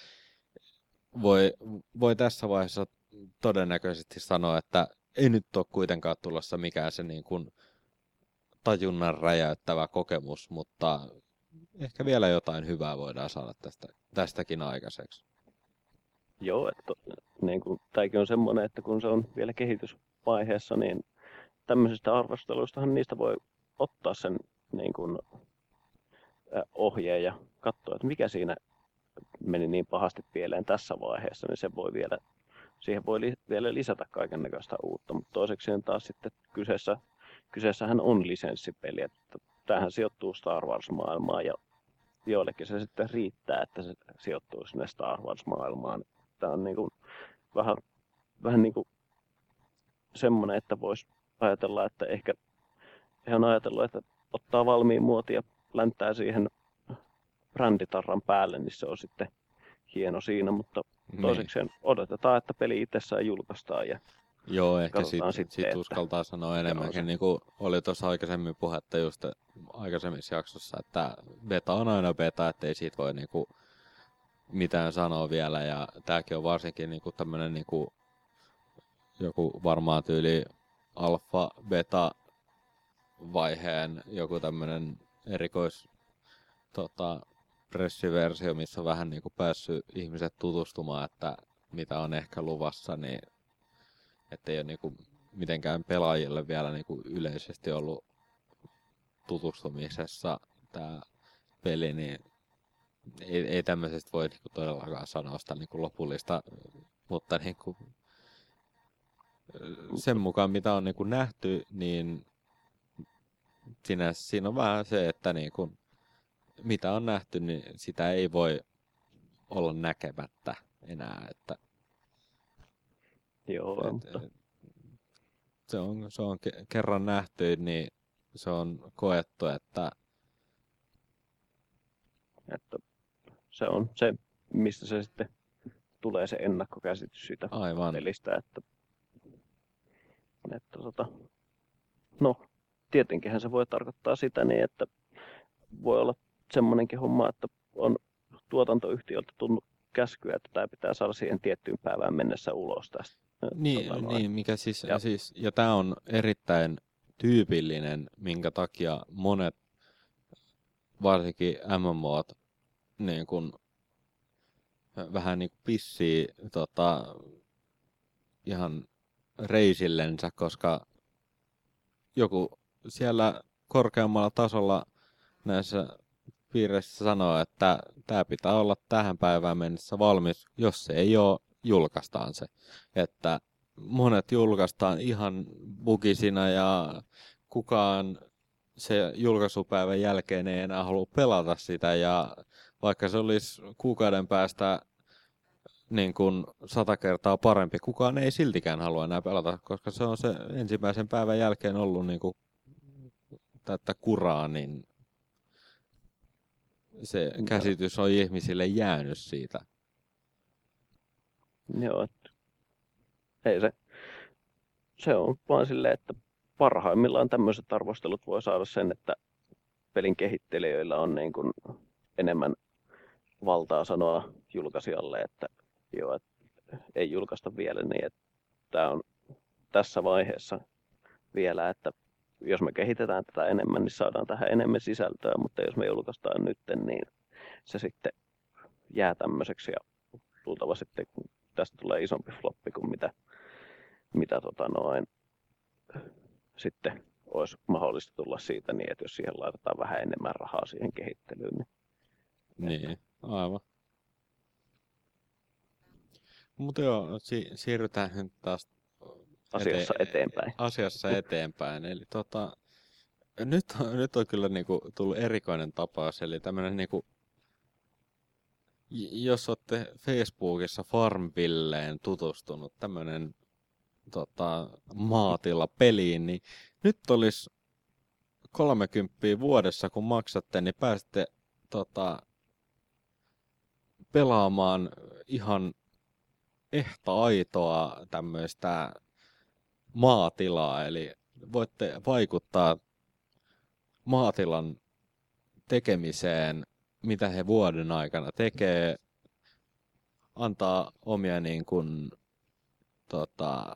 voi, voi tässä vaiheessa todennäköisesti sanoa, että ei nyt ole kuitenkaan tulossa mikään se niin kuin tajunnan räjäyttävä kokemus, mutta ehkä vielä jotain hyvää voidaan saada tästä, tästäkin aikaiseksi. Joo, että niin kuin, tämäkin on semmoinen, että kun se on vielä kehitysvaiheessa, niin tämmöisistä arvosteluistahan niistä voi ottaa sen niin kuin, ohjeen ja katsoa, että mikä siinä meni niin pahasti pieleen tässä vaiheessa, niin se voi vielä, siihen voi li, vielä lisätä kaiken näköistä uutta. Mutta toiseksi taas sitten kyseessä, kyseessähän on lisenssipeli, että tämähän sijoittuu Star Wars-maailmaan ja joillekin se sitten riittää, että se sijoittuu sinne Star Wars-maailmaan. Tämä on niin kuin vähän, vähän niin kuin semmoinen, että voisi ajatella, että ehkä he on ajatellut, että ottaa valmiin muotia ja länttää siihen bränditarran päälle, niin se on sitten hieno siinä, mutta toisekseen niin. odotetaan, että peli itsessään julkaistaan ja Joo, ehkä siitä sit, sit uskaltaa sanoa enemmänkin, niin kuin oli tuossa aikaisemmin puhetta just aikaisemmissa jaksossa, että beta on aina beta, ettei siitä voi niinku mitään sanoa vielä, ja tämäkin on varsinkin niinku tämmönen niinku joku varmaan tyyli alfa, beta vaiheen joku tämmönen erikois tota, pressiversio, missä on vähän niin kuin päässyt ihmiset tutustumaan, että mitä on ehkä luvassa, niin ettei ole niin kuin mitenkään pelaajille vielä niin kuin yleisesti ollut tutustumisessa tämä peli, niin ei, ei tämmöisestä voi niin kuin todellakaan sanoa sitä niin kuin lopullista, mutta niin kuin sen mukaan mitä on niin kuin nähty, niin siinä, siinä on vähän se, että niin kuin mitä on nähty, niin sitä ei voi olla näkemättä enää. Että Joo, Et, se on, se on ke- kerran nähty, niin se on koettu, että että se on se, mistä se sitten tulee se ennakkokäsitys siitä aivan, pelistä, että, että tota, no tietenkinhän se voi tarkoittaa sitä niin, että voi olla semmoinenkin homma, että on tuotantoyhtiöltä tullut käskyä, että tämä pitää saada siihen tiettyyn päivään mennessä ulos tästä. Niin, Tota niin mikä siis. Ja- siis, ja tämä on erittäin tyypillinen, minkä takia monet, varsinkin MMOt, niin kun, vähän niin kuin pissii tota, ihan reisillensä, koska joku siellä korkeammalla tasolla näissä piireissä sanoo, että tämä pitää olla tähän päivään mennessä valmis, jos se ei ole, julkaistaan se. Että monet julkaistaan ihan bugisina ja kukaan se julkaisupäivän jälkeen ei enää halua pelata sitä ja vaikka se olisi kuukauden päästä niin kuin sata kertaa parempi, kukaan ei siltikään halua enää pelata, koska se on se ensimmäisen päivän jälkeen ollut niin kuin tätä kuraa, niin se käsitys on ihmisille jäänyt siitä. Joo, ei se, se on vaan silleen, että parhaimmillaan tämmöiset arvostelut voi saada sen, että pelin kehittelijöillä on niin kuin enemmän valtaa sanoa julkaisijalle, että joo, että ei julkaista vielä niin, että tämä on tässä vaiheessa vielä, että jos me kehitetään tätä enemmän, niin saadaan tähän enemmän sisältöä, mutta jos me julkaistaan nyt, niin se sitten jää tämmöiseksi ja luultavasti sitten tästä tulee isompi floppi kuin mitä, mitä tota noin, sitten olisi mahdollista tulla siitä niin, että jos siihen laitetaan vähän enemmän rahaa siihen kehittelyyn, niin Niin, aivan. Mutta joo, si- siirrytään nyt taas asiassa ete- eteenpäin. asiassa eteenpäin. Eli tota, nyt, on, nyt on kyllä niinku tullut erikoinen tapaus, eli tämmöinen niinku, jos olette Facebookissa Farmvilleen tutustunut, tämmöinen tota, maatila peliin, niin nyt olisi 30 vuodessa, kun maksatte, niin pääsette tota, pelaamaan ihan ehta aitoa tämmöistä maatilaa, eli voitte vaikuttaa maatilan tekemiseen, mitä he vuoden aikana tekee, antaa omia niin kuin, tota,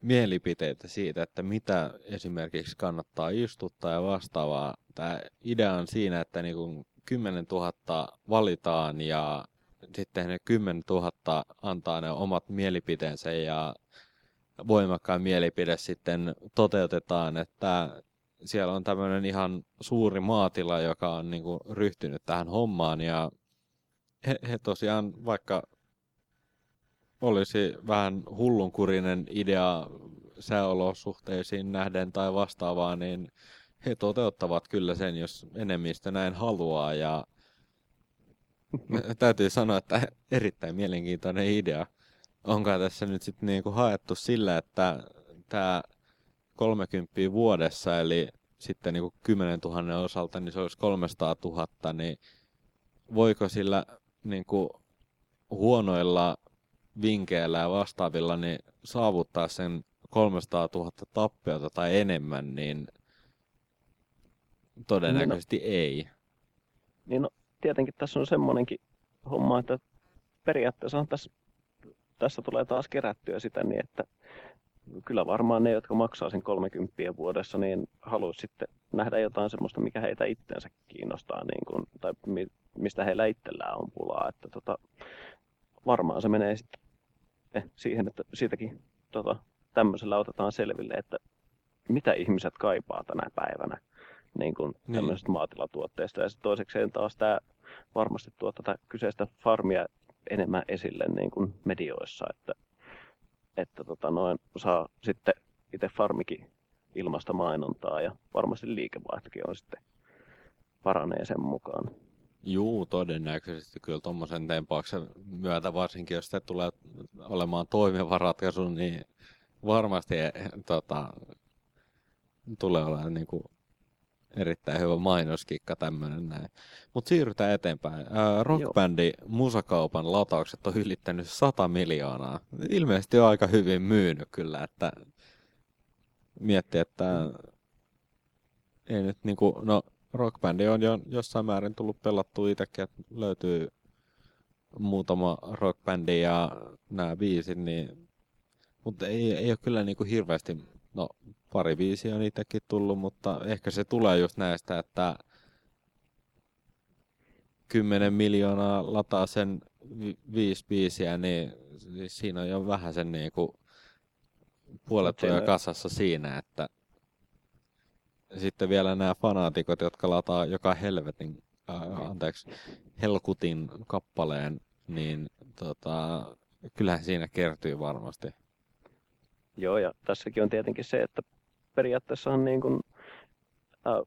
mielipiteitä siitä, että mitä esimerkiksi kannattaa istuttaa ja vastaavaa. Tämä idea on siinä, että niin kuin 10 000 valitaan ja sitten ne 10 000 antaa ne omat mielipiteensä ja voimakkain mielipide sitten toteutetaan, että siellä on tämmöinen ihan suuri maatila, joka on niin kuin ryhtynyt tähän hommaan ja he, he tosiaan vaikka olisi vähän hullunkurinen idea sääolosuhteisiin nähden tai vastaavaa, niin he toteuttavat kyllä sen, jos enemmistö näin haluaa ja täytyy sanoa, että erittäin mielenkiintoinen idea. Onko tässä nyt sitten niinku haettu sillä, että tämä 30 vuodessa, eli sitten niinku 10 000 osalta, niin se olisi 300 000, niin voiko sillä niinku huonoilla vinkeillä ja vastaavilla niin saavuttaa sen 300 000 tappiota tai enemmän, niin todennäköisesti no. ei. Niin no, tietenkin tässä on semmoinenkin homma, että periaatteessa tässä, tässä tulee taas kerättyä sitä niin, että kyllä varmaan ne, jotka maksaa sen 30 vuodessa, niin haluaisi sitten nähdä jotain semmoista, mikä heitä itseensä kiinnostaa, niin kuin, tai mi, mistä heillä itsellään on pulaa. Että tota, varmaan se menee sitten eh, siihen, että siitäkin tota, tämmöisellä otetaan selville, että mitä ihmiset kaipaa tänä päivänä niin kuin Niin. tämmöisestä maatilatuotteesta. Ja sitten toisekseen taas tämä varmasti tuo tätä kyseistä farmia enemmän esille niin kuin medioissa, että, että tota noin, saa sitten itse farmikin ilmasta mainontaa ja varmasti liikevaihtokin on sitten paranee sen mukaan. Juu, todennäköisesti kyllä tuommoisen tempauksen myötä, varsinkin jos se tulee olemaan toimiva ratkaisu, niin varmasti tota, tulee olemaan niin kuin erittäin hyvä mainoskikka tämmöinen näin. Mutta siirrytään eteenpäin. rockbändi musakaupan lataukset on ylittänyt 100 miljoonaa. Ilmeisesti on aika hyvin myynyt kyllä, että miettii, että ei nyt niinku, no rockbändi on jo jossain määrin tullut pelattua itsekin, että löytyy muutama rockbändi ja nämä biisit, niin, mutta ei, ei ole kyllä niinku hirveästi, no pari biisiä on itsekin tullut, mutta ehkä se tulee just näistä, että 10 miljoonaa lataa sen vi- viisi biisiä, niin siis siinä on jo vähän sen niinku puolet jo kasassa siinä, että sitten vielä nämä fanaatikot, jotka lataa joka helvetin, äh, anteeksi, helkutin kappaleen, niin tota, kyllähän siinä kertyy varmasti. Joo, ja tässäkin on tietenkin se, että periaatteessa on niin kuin, äh,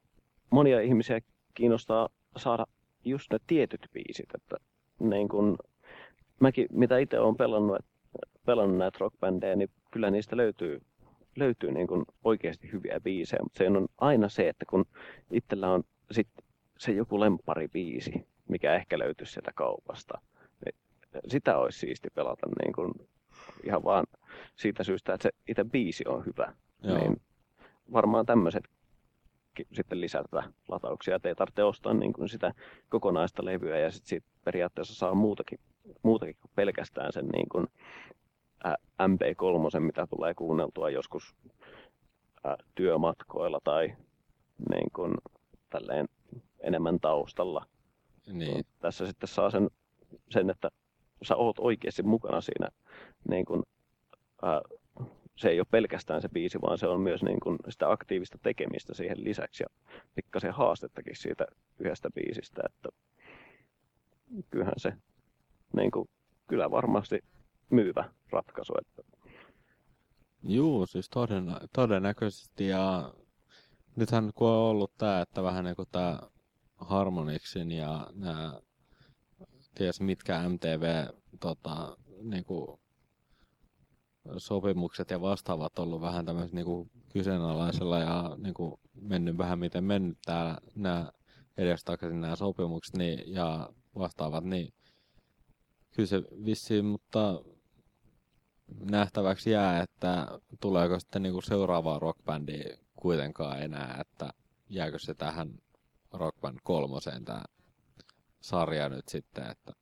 monia ihmisiä kiinnostaa saada just ne tietyt biisit. Että niin kuin, mäkin, mitä itse olen pelannut, että, pelannut näitä rockbändejä, niin kyllä niistä löytyy, löytyy niin kuin oikeasti hyviä biisejä, mutta se on aina se, että kun itsellä on sit se joku biisi, mikä ehkä löytyisi sieltä kaupasta, niin sitä olisi siisti pelata niin kuin ihan vaan siitä syystä, että se itse biisi on hyvä. Joo. Niin varmaan tämmöiset sitten lisätä latauksia, että ei tarvitse ostaa niin kuin sitä kokonaista levyä ja sitten siitä periaatteessa saa muutakin, muutakin kuin pelkästään sen niin kuin MP3, mitä tulee kuunneltua joskus työmatkoilla tai niin kuin tälleen enemmän taustalla. Niin. Tässä sitten saa sen, sen, että sä oot oikeasti mukana siinä niin kuin, se ei ole pelkästään se biisi, vaan se on myös niin kuin sitä aktiivista tekemistä siihen lisäksi ja pikkasen haastettakin siitä yhdestä biisistä, että kyllähän se niin kuin, kyllä varmasti myyvä ratkaisu. Että... Juu, siis toden, todennäköisesti ja nythän kun on ollut tämä, että vähän niin kuin tämä Harmonixin ja nämä ties mitkä MTV tota, niin kuin sopimukset ja vastaavat ollut vähän tämmöisellä niin kyseenalaisella ja niin kuin mennyt vähän miten mennyt täällä nämä edestakaisin nämä sopimukset niin, ja vastaavat, niin kyllä se vissiin, mutta nähtäväksi jää, että tuleeko sitten niin kuin seuraavaa rockbändiä kuitenkaan enää, että jääkö se tähän rockband kolmoseen tämä sarja nyt sitten, että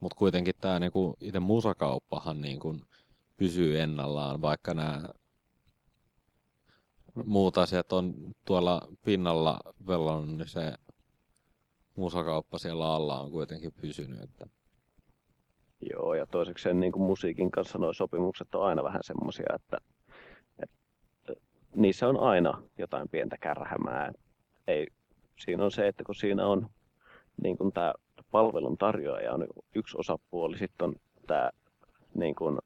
mutta kuitenkin tämä niinku, itse musakauppahan niinku, pysyy ennallaan, vaikka nämä muut asiat on tuolla pinnalla vellonut, niin se musakauppa siellä alla on kuitenkin pysynyt. Että... Joo, ja toiseksi sen niin musiikin kanssa nuo sopimukset on aina vähän semmoisia, että, että niissä on aina jotain pientä kärhämää. Ei, siinä on se, että kun siinä on niin kuin tämä palvelun tarjoaja on yksi osapuoli, sitten on tämä niin kuin,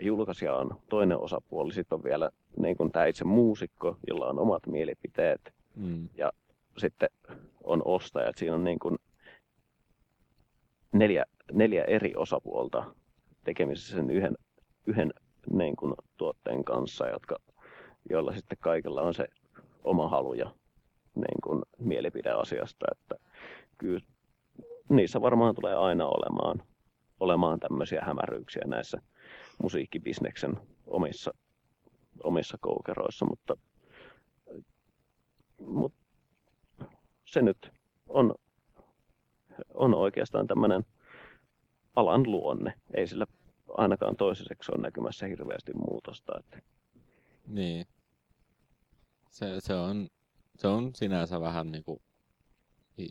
julkaisija on toinen osapuoli, sitten on vielä niin kuin tämä itse muusikko, jolla on omat mielipiteet mm. ja sitten on ostajat. Siinä on niin kuin neljä, neljä eri osapuolta tekemisissä sen yhden, yhden niin kuin tuotteen kanssa, jotka, joilla sitten kaikilla on se oma halu ja niin kuin mielipide asiasta. Että kyllä niissä varmaan tulee aina olemaan, olemaan tämmöisiä hämäryyksiä näissä musiikkibisneksen omissa, omissa koukeroissa, mutta, mutta se nyt on, on oikeastaan tämmöinen alan luonne. Ei sillä ainakaan toiseksi ole näkymässä hirveästi muutosta. Että... Niin. Se, se, on, se on sinänsä vähän niin kuin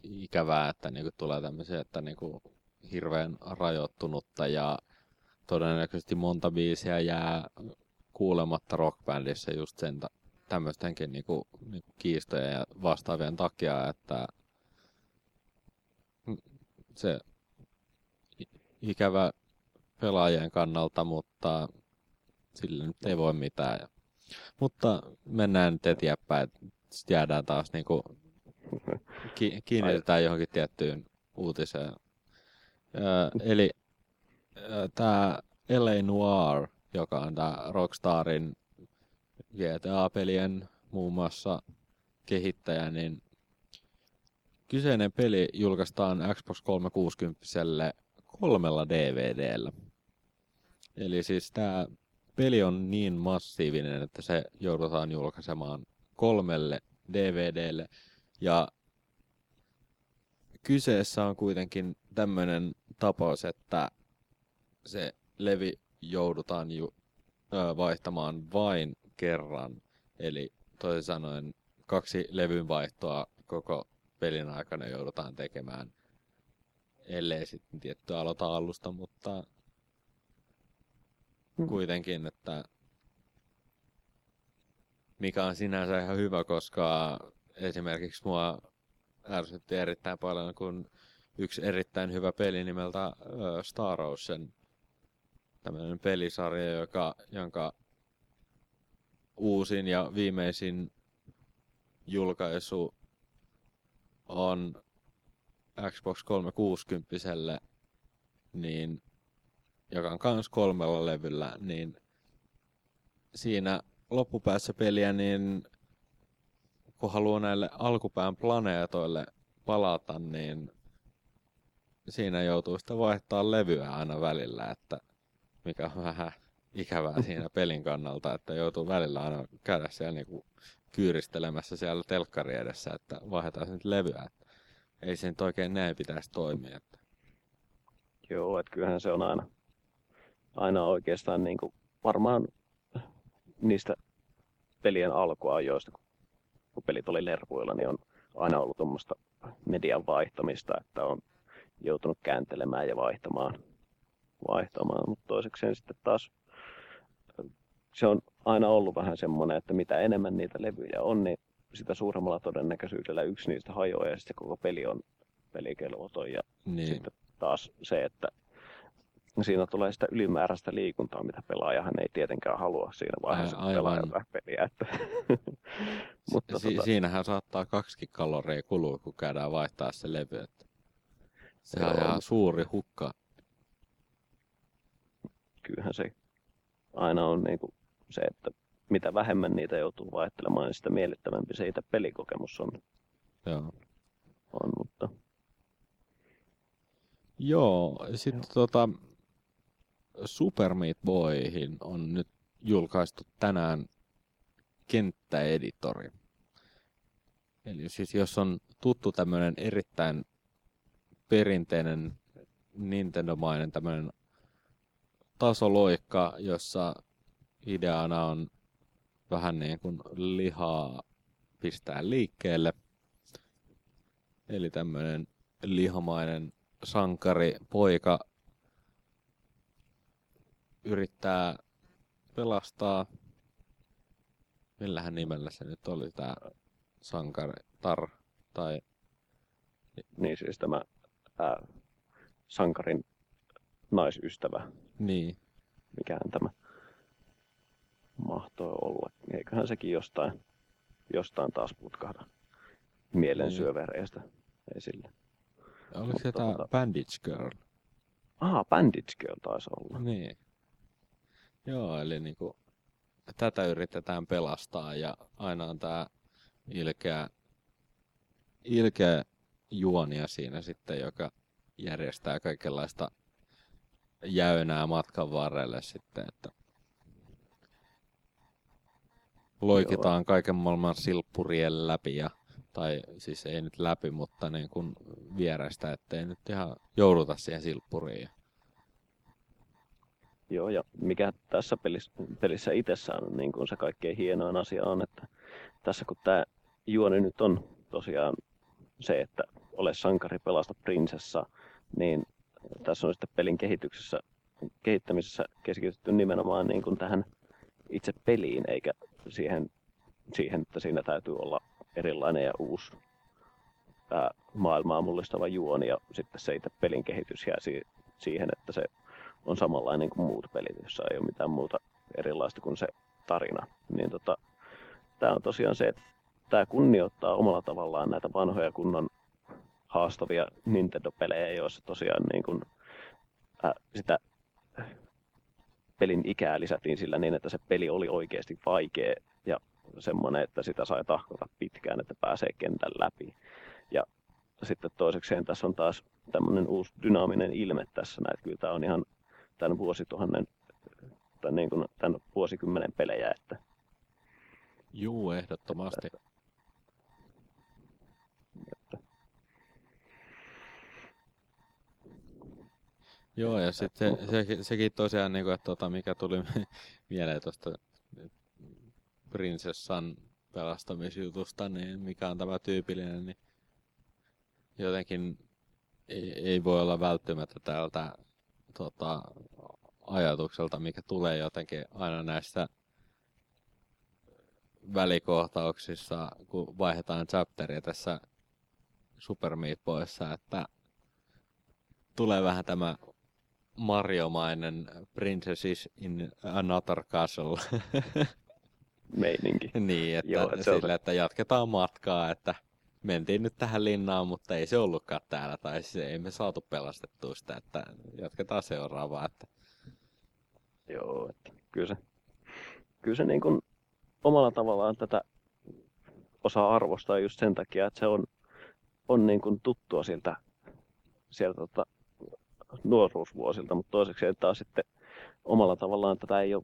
ikävää, että niinku tulee tämmöisiä, että niinku hirveän rajoittunutta ja todennäköisesti monta biisiä jää kuulematta rockbändissä just sen tämmöistenkin niinku, niinku kiistojen ja vastaavien takia, että se ikävä pelaajien kannalta, mutta sille nyt ei voi mitään. Mutta mennään nyt eteenpäin, jäädään taas niinku ki- kiinnitetään johonkin tiettyyn uutiseen. Ö, eli tämä L.A. Noir, joka on tämä Rockstarin GTA-pelien muun muassa kehittäjä, niin kyseinen peli julkaistaan Xbox 360 kolmella DVDllä. Eli siis tämä peli on niin massiivinen, että se joudutaan julkaisemaan kolmelle DVDlle. Ja kyseessä on kuitenkin tämmöinen tapaus, että se levi joudutaan ju- ö, vaihtamaan vain kerran. Eli toisin sanoen kaksi levyn vaihtoa koko pelin aikana joudutaan tekemään, ellei sitten tietty aloita alusta, mutta Mm. kuitenkin, että mikä on sinänsä ihan hyvä, koska esimerkiksi mua ärsytti erittäin paljon, kun yksi erittäin hyvä peli nimeltä Star Ocean, tämmöinen pelisarja, joka, jonka uusin ja viimeisin julkaisu on Xbox 360 niin, joka on kans kolmella levyllä, niin siinä loppupäässä peliä, niin kun haluaa näille alkupään planeetoille palata, niin siinä joutuu sitä vaihtaa levyä aina välillä, että mikä on vähän ikävää siinä pelin kannalta, että joutuu välillä aina käydä siellä niinku kyyristelemässä siellä telkkari edessä, että vaihdetaan nyt levyä. Että ei se nyt oikein näin pitäisi toimia. Että. Joo, että kyllähän se on aina, aina oikeastaan niin kuin varmaan niistä pelien alkuajoista, kun pelit oli lerpuilla, niin on aina ollut tuommoista median vaihtamista, että on joutunut kääntelemään ja vaihtamaan. vaihtamaan. Mutta toisekseen sitten taas se on aina ollut vähän semmoinen, että mitä enemmän niitä levyjä on, niin sitä suuremmalla todennäköisyydellä yksi niistä hajoaa ja sitten koko peli on pelikelvoton. Ja Niin. sitten taas se, että siinä tulee sitä ylimääräistä liikuntaa, mitä pelaajahan ei tietenkään halua siinä vaiheessa, kun pelaa jotain peliä. Että Mutta si- tota, Siinähän saattaa kaksi kaloria kulua, kun käydään vaihtaa se levy. Että se on ihan suuri hukka. kyllähän se aina on niin kuin se, että mitä vähemmän niitä joutuu vaihtelemaan, niin sitä miellyttävämpi se itse pelikokemus on. Joo. on mutta Joo, sitten tota, Super Meat Boyhin on nyt julkaistu tänään kenttäeditori. Eli siis jos on tuttu tämmöinen erittäin perinteinen Nintendo-mainen tämmöinen tasoloikka, jossa ideana on vähän niin kuin lihaa pistää liikkeelle. Eli tämmöinen lihamainen sankari poika yrittää pelastaa, millähän nimellä se nyt oli tämä sankari, tar, tai niin siis tämä ää, sankarin naisystävä, niin, mikähän tämä mahtoi olla. Eiköhän sekin jostain, jostain taas putkahda mielen Niin. syövereistä esille. oliko se tämä tota- Bandage Girl? Aha, Bandage Girl taisi olla. Niin. Joo, eli niinku, tätä yritetään pelastaa ja aina on tää ilkeä, ilkeä juonia siinä sitten, joka järjestää kaikenlaista jäynää matkan varrelle sitten, että loikitaan kaiken maailman silppurien läpi ja tai siis ei nyt läpi, mutta niin kuin vierestä, ettei nyt ihan jouduta siihen silppuriin. Joo, ja mikä tässä pelissä, pelissä itsessään niin kuin se kaikkein hienoin asia on, että tässä kun tämä juoni nyt on tosiaan se, että ole sankari, pelasta prinsessa, niin tässä on sitten pelin kehityksessä, kehittämisessä keskitytty nimenomaan niin kuin tähän itse peliin, eikä siihen, siihen, että siinä täytyy olla erilainen ja uusi ää, maailmaa mullistava juoni, ja sitten se itse pelin kehitys jää si- siihen, että se on samanlainen kuin muut pelit, jossa ei ole mitään muuta erilaista kuin se tarina. Niin tota, tämä on tosiaan se, että tämä kunnioittaa omalla tavallaan näitä vanhoja kunnon haastavia Nintendo-pelejä, joissa tosiaan niin kuin, äh, sitä pelin ikää lisättiin sillä niin, että se peli oli oikeasti vaikea ja semmoinen, että sitä sai tahkota pitkään, että pääsee kentän läpi. Ja sitten toisekseen tässä on taas tämmöinen uusi dynaaminen ilme tässä, että kyllä tämä on ihan tämän vuosituhannen tai niin kuin tämän vuosikymmenen pelejä. Että, Juu, ehdottomasti. Että, että. Joo, ja sitten se, se, sekin tosiaan, niin kuin, että tota, mikä tuli mieleen tuosta prinsessan pelastamisjutusta, niin mikä on tämä tyypillinen, niin jotenkin ei, ei voi olla välttämättä täältä tota, ajatukselta, mikä tulee jotenkin aina näissä välikohtauksissa, kun vaihdetaan chapteria tässä Super Meat Boyssa, että tulee vähän tämä Mario-mainen Princesses in Another Castle. Meininki. niin, että, Joo, että, sille, että jatketaan matkaa, että mentiin nyt tähän linnaan, mutta ei se ollutkaan täällä, tai se ei me saatu pelastettua sitä, että jatketaan seuraavaa. Että... Joo, että kyllä se, kyllä se niin kuin omalla tavallaan tätä osaa arvostaa just sen takia, että se on, on niin kuin tuttua siltä, sieltä tota, nuoruusvuosilta, mutta toiseksi taas sitten omalla tavallaan tätä ei ole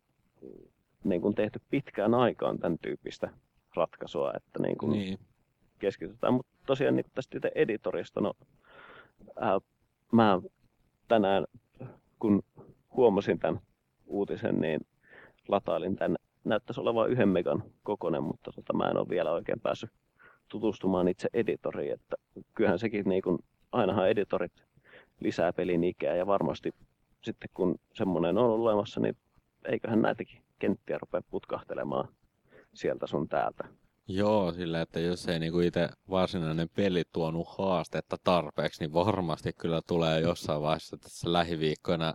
niin kuin tehty pitkään aikaan tämän tyyppistä ratkaisua, että niin kuin niin. Keskitytään. Mutta tosiaan niin tästä itse editorista, no ää, mä tänään kun huomasin tämän uutisen, niin latailin tämän. Näyttäisi olevan yhden megan kokonen, mutta tota, mä en ole vielä oikein päässyt tutustumaan itse editoriin. Että kyllähän sekin, niin kun, ainahan editorit lisää pelin ikää ja varmasti sitten kun semmoinen on olemassa, niin eiköhän näitäkin kenttiä rupea putkahtelemaan sieltä sun täältä. Joo, sillä että jos ei niinku itse varsinainen peli tuonut haastetta tarpeeksi, niin varmasti kyllä tulee jossain vaiheessa tässä lähiviikkoina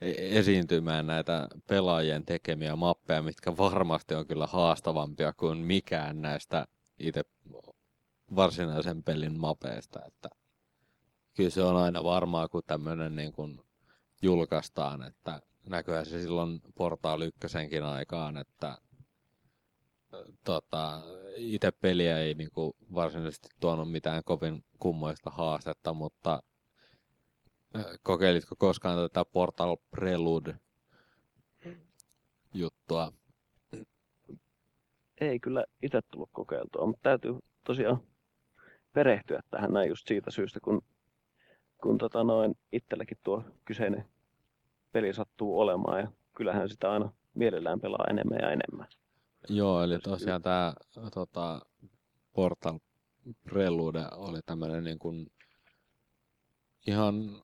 e- esiintymään näitä pelaajien tekemiä mappeja, mitkä varmasti on kyllä haastavampia kuin mikään näistä itse varsinaisen pelin mapeista. Että kyllä se on aina varmaa, kun tämmöinen niin kuin julkaistaan, että näköjään se silloin portaali ykkösenkin aikaan, että tota, itse peliä ei niin kuin varsinaisesti tuonut mitään kovin kummoista haastetta, mutta kokeilitko koskaan tätä Portal Prelude juttua? Ei kyllä itse tullut kokeiltua, mutta täytyy tosiaan perehtyä tähän näin just siitä syystä, kun kun tota noin itselläkin tuo kyseinen peli sattuu olemaan ja kyllähän sitä aina mielellään pelaa enemmän ja enemmän. Joo, eli tosiaan tämä tota, Portal Prelude oli tämmöinen niin kuin ihan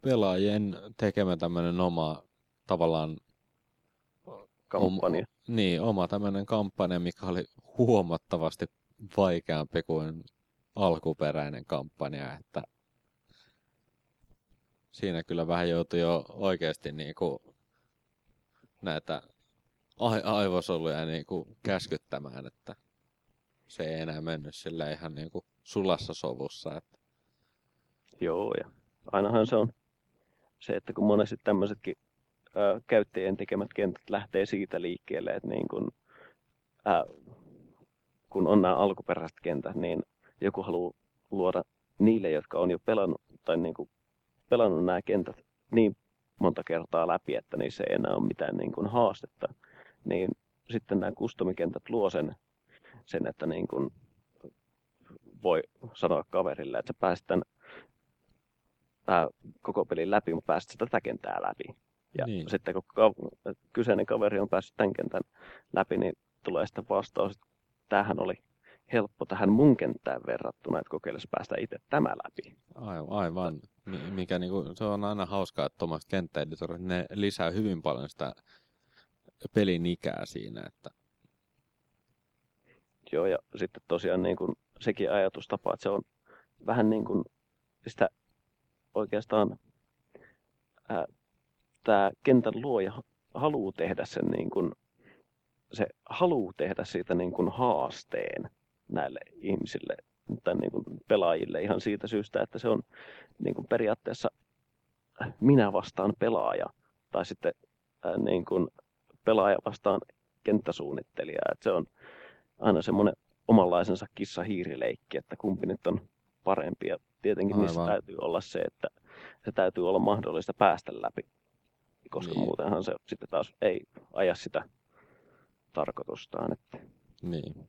pelaajien tekemä tämmöinen oma tavallaan kampanja. Oma, niin, oma tämmöinen kampanja, mikä oli huomattavasti vaikeampi kuin alkuperäinen kampanja, että siinä kyllä vähän joutui jo oikeasti niin kuin näitä aivosoluja niin kuin käskyttämään, että se ei enää mennyt sillä ihan niin kuin sulassa sovussa. Että... Joo, ja ainahan se on se, että kun monesti tämmöisetkin ää, käyttäjien tekemät kentät lähtee siitä liikkeelle, että niin kun, ää, kun on nämä alkuperäiset kentät, niin joku haluaa luoda niille, jotka on jo pelannut tai niin kuin pelannut nämä kentät niin monta kertaa läpi, että niissä ei enää ole mitään niin kuin haastetta, niin sitten nämä custom-kentät luo sen, sen että niin kuin voi sanoa kaverille, että sä pääsit tämän ää, koko pelin läpi, mutta pääsit tätä kenttää läpi. Ja niin. sitten kun ka- kyseinen kaveri on päässyt tämän kentän läpi, niin tulee sitten vastaus, että tämähän oli helppo tähän mun kenttään verrattuna, että kokeilisi päästä itse tämä läpi. Aivan, aivan. Mikä niinku, se on aina hauskaa, että tuommoiset kenttäeditorit, ne lisää hyvin paljon sitä pelin ikää siinä. Että... Joo, ja sitten tosiaan niin kuin sekin ajatustapa, että se on vähän niin kuin sitä oikeastaan ää, tämä kentän luoja haluaa tehdä sen niin kuin se haluaa tehdä siitä niin kuin haasteen näille ihmisille tai niin kuin pelaajille ihan siitä syystä, että se on niin kuin periaatteessa minä vastaan pelaaja tai sitten ää, niin kuin pelaaja vastaan kenttäsuunnittelija. Että se on aina semmoinen omanlaisensa kissa-hiirileikki, että kumpi nyt on parempi. Ja tietenkin Aivan. niissä täytyy olla se, että se täytyy olla mahdollista päästä läpi, koska niin. muutenhan se sitten taas ei aja sitä tarkoitustaan. Että... Niin.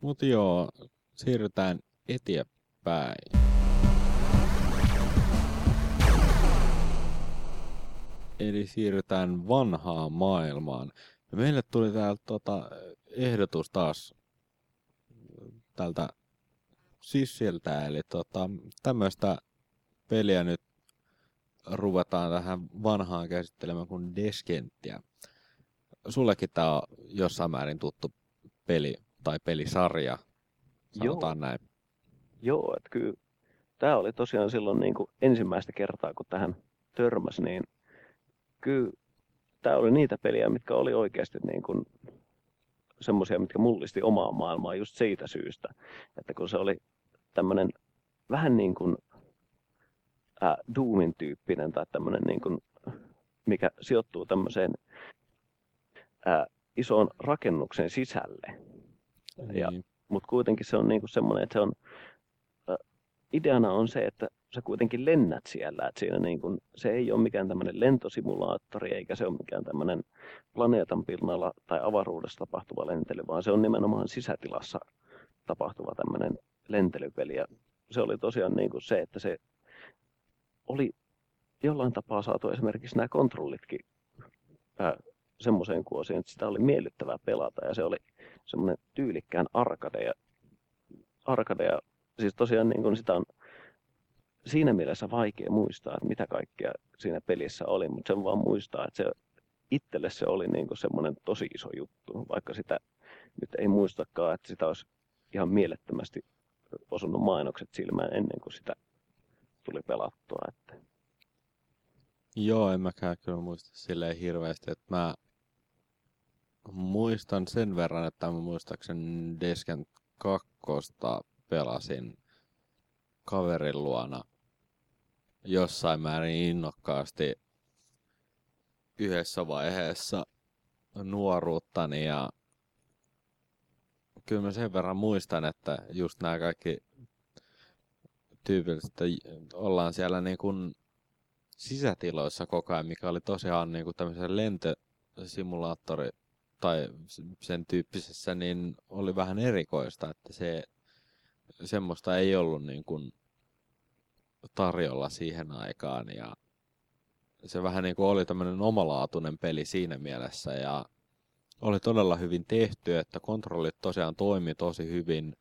Mutta joo, siirrytään eteenpäin. Eli siirrytään vanhaan maailmaan. Ja meille tuli täältä tota, ehdotus taas tältä sissiltä, eli tota, tämmöistä peliä nyt ruvetaan tähän vanhaan käsittelemään kuin Deskenttiä. Sullekin tämä on jossain määrin tuttu peli tai pelisarja, sanotaan Joo. näin. Joo, että kyllä tämä oli tosiaan silloin niin kuin ensimmäistä kertaa, kun tähän törmäsi, niin kyllä tämä oli niitä peliä, mitkä oli oikeasti niin kuin semmoisia, mitkä mullisti omaa maailmaa just siitä syystä, että kun se oli tämmöinen vähän niin kuin äh, Doomin tyyppinen tai tämmöinen niin kuin, mikä sijoittuu tämmöiseen äh, isoon rakennuksen sisälle. Niin. Ja, mutta kuitenkin se on niin kuin semmoinen, että se on, äh, ideana on se, että sä kuitenkin lennät siellä, että siinä niin kuin, se ei ole mikään tämmöinen lentosimulaattori, eikä se ole mikään tämmöinen planeetan pinnalla tai avaruudessa tapahtuva lentely, vaan se on nimenomaan sisätilassa tapahtuva tämmöinen lentelypeli. Ja se oli tosiaan niin kuin se, että se oli jollain tapaa saatu esimerkiksi nämä kontrollitkin semmoiseen kuosiin, että sitä oli miellyttävää pelata ja se oli semmoinen tyylikkään arcade ja, arcade ja siis tosiaan niin kuin sitä on siinä mielessä vaikea muistaa, että mitä kaikkea siinä pelissä oli, mutta sen vaan muistaa, että se itselle se oli niin semmoinen tosi iso juttu, vaikka sitä nyt ei muistakaan, että sitä olisi ihan mielettömästi osunut mainokset silmään ennen kuin sitä tuli pelattua. Että... Joo, en mäkään kyllä muista silleen hirveästi, että mä muistan sen verran, että mä muistaakseni Desken kakkosta pelasin kaverin luona jossain määrin innokkaasti yhdessä vaiheessa nuoruuttani ja kyllä mä sen verran muistan, että just nämä kaikki tyypilliset, että ollaan siellä niin kuin sisätiloissa koko ajan, mikä oli tosiaan niin kuin tämmöisen lentosimulaattori tai sen tyyppisessä, niin oli vähän erikoista, että se semmoista ei ollut niin kuin tarjolla siihen aikaan ja se vähän niin kuin oli tämmöinen omalaatuinen peli siinä mielessä ja oli todella hyvin tehty, että kontrollit tosiaan toimi tosi hyvin,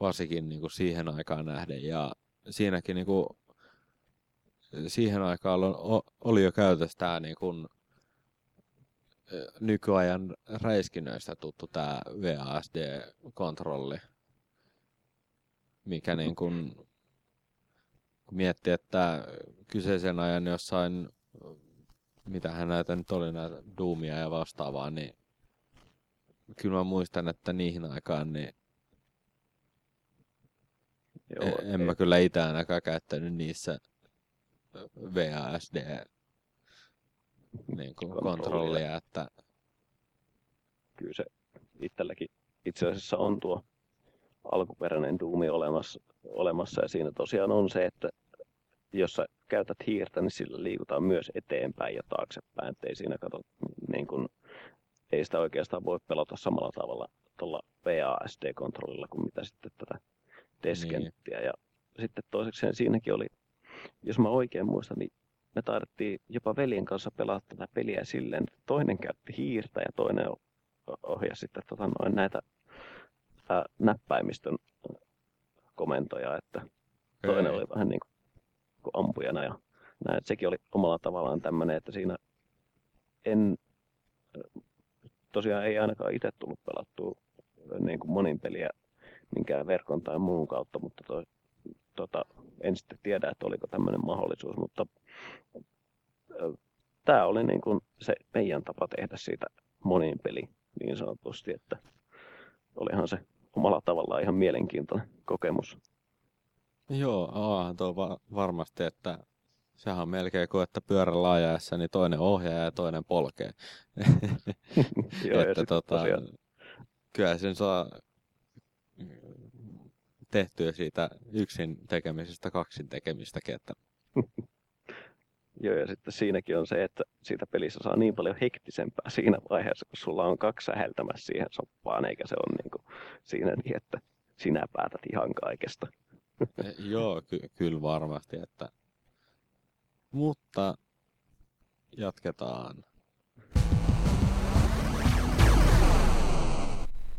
varsinkin niin kuin siihen aikaan nähden ja siinäkin niin kuin, siihen aikaan oli jo käytössä tämä niin kuin, nykyajan räiskinnöistä tuttu tämä VASD-kontrolli, mikä niin kuin, kun miettii, että kyseisen ajan jossain, mitä hän näitä nyt oli, näitä duumia ja vastaavaa, niin kyllä mä muistan, että niihin aikaan niin Joo, en, en mä kyllä itse ainakaan käyttänyt niissä VASD niin kuin kontrollia. kontrollia, että kyllä se itselläkin itse asiassa on tuo alkuperäinen duumi olemassa, olemassa ja siinä tosiaan on se, että jos sä käytät hiirtä, niin sillä liikutaan myös eteenpäin ja taaksepäin, ettei siinä kato, niin kun, ei sitä oikeastaan voi pelata samalla tavalla tuolla VASD-kontrollilla kuin mitä sitten tätä deskenttiä. Niin. Ja sitten toiseksi siinäkin oli, jos mä oikein muistan, niin me taidettiin jopa veljen kanssa pelata tätä peliä silleen, että toinen käytti hiirtä ja toinen ohjasi sitten tota noin näitä ää, näppäimistön komentoja, että toinen Ei. oli vähän niin kuin ampujana ja näin. Että sekin oli omalla tavallaan tämmöinen, että siinä en, tosiaan ei ainakaan itse tullut pelattua niin kuin monin peliä minkään verkon tai muun kautta, mutta toi, tota, en sitten tiedä, että oliko tämmöinen mahdollisuus, mutta tämä oli niin kuin se meidän tapa tehdä siitä monin peli niin sanotusti, että olihan se omalla tavallaan ihan mielenkiintoinen kokemus. Joo, onhan tuo va- varmasti, että sehän on melkein kuin, että pyörän laajaessa, niin toinen ohjaa ja toinen polkee. Joo, että tota, tosiaan... kyllä sen saa tehtyä siitä yksin tekemisestä kaksin tekemistäkin. Että... Joo, ja sitten siinäkin on se, että siitä pelissä saa niin paljon hektisempää siinä vaiheessa, kun sulla on kaksi säheltämässä siihen soppaan, eikä se ole niin kuin siinä niin, että sinä päätät ihan kaikesta. E, joo, ky- kyllä varmasti. Että... Mutta jatketaan.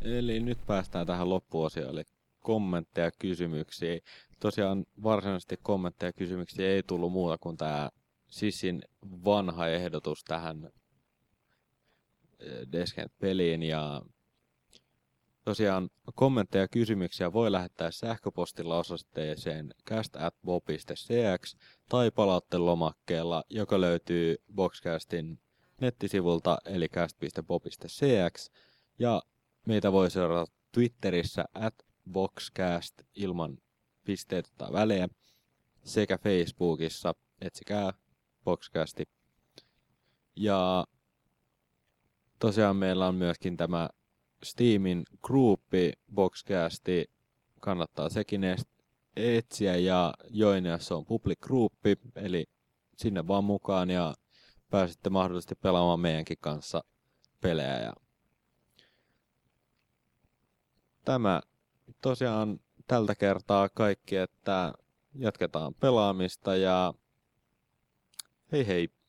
Eli nyt päästään tähän loppuosioon, eli kommentteja ja kysymyksiä. Tosiaan varsinaisesti kommentteja ja kysymyksiä ei tullut muuta kuin tämä Sissin vanha ehdotus tähän eh, Descent-peliin ja tosiaan kommentteja ja kysymyksiä voi lähettää sähköpostilla osoitteeseen cast.bo.cx tai palauttelomakkeella, joka löytyy Boxcastin nettisivulta eli cast.bo.cx ja meitä voi seurata Twitterissä at Boxcast ilman pisteitä tai välejä sekä Facebookissa etsikää Boxcasti. Ja tosiaan meillä on myöskin tämä Steamin gruppi Boxcasti. Kannattaa sekin etsiä ja Joineassa on public gruppi, eli sinne vaan mukaan ja pääsette mahdollisesti pelaamaan meidänkin kanssa pelejä. Ja tämä tosiaan tältä kertaa kaikki, että jatketaan pelaamista ja hei hei!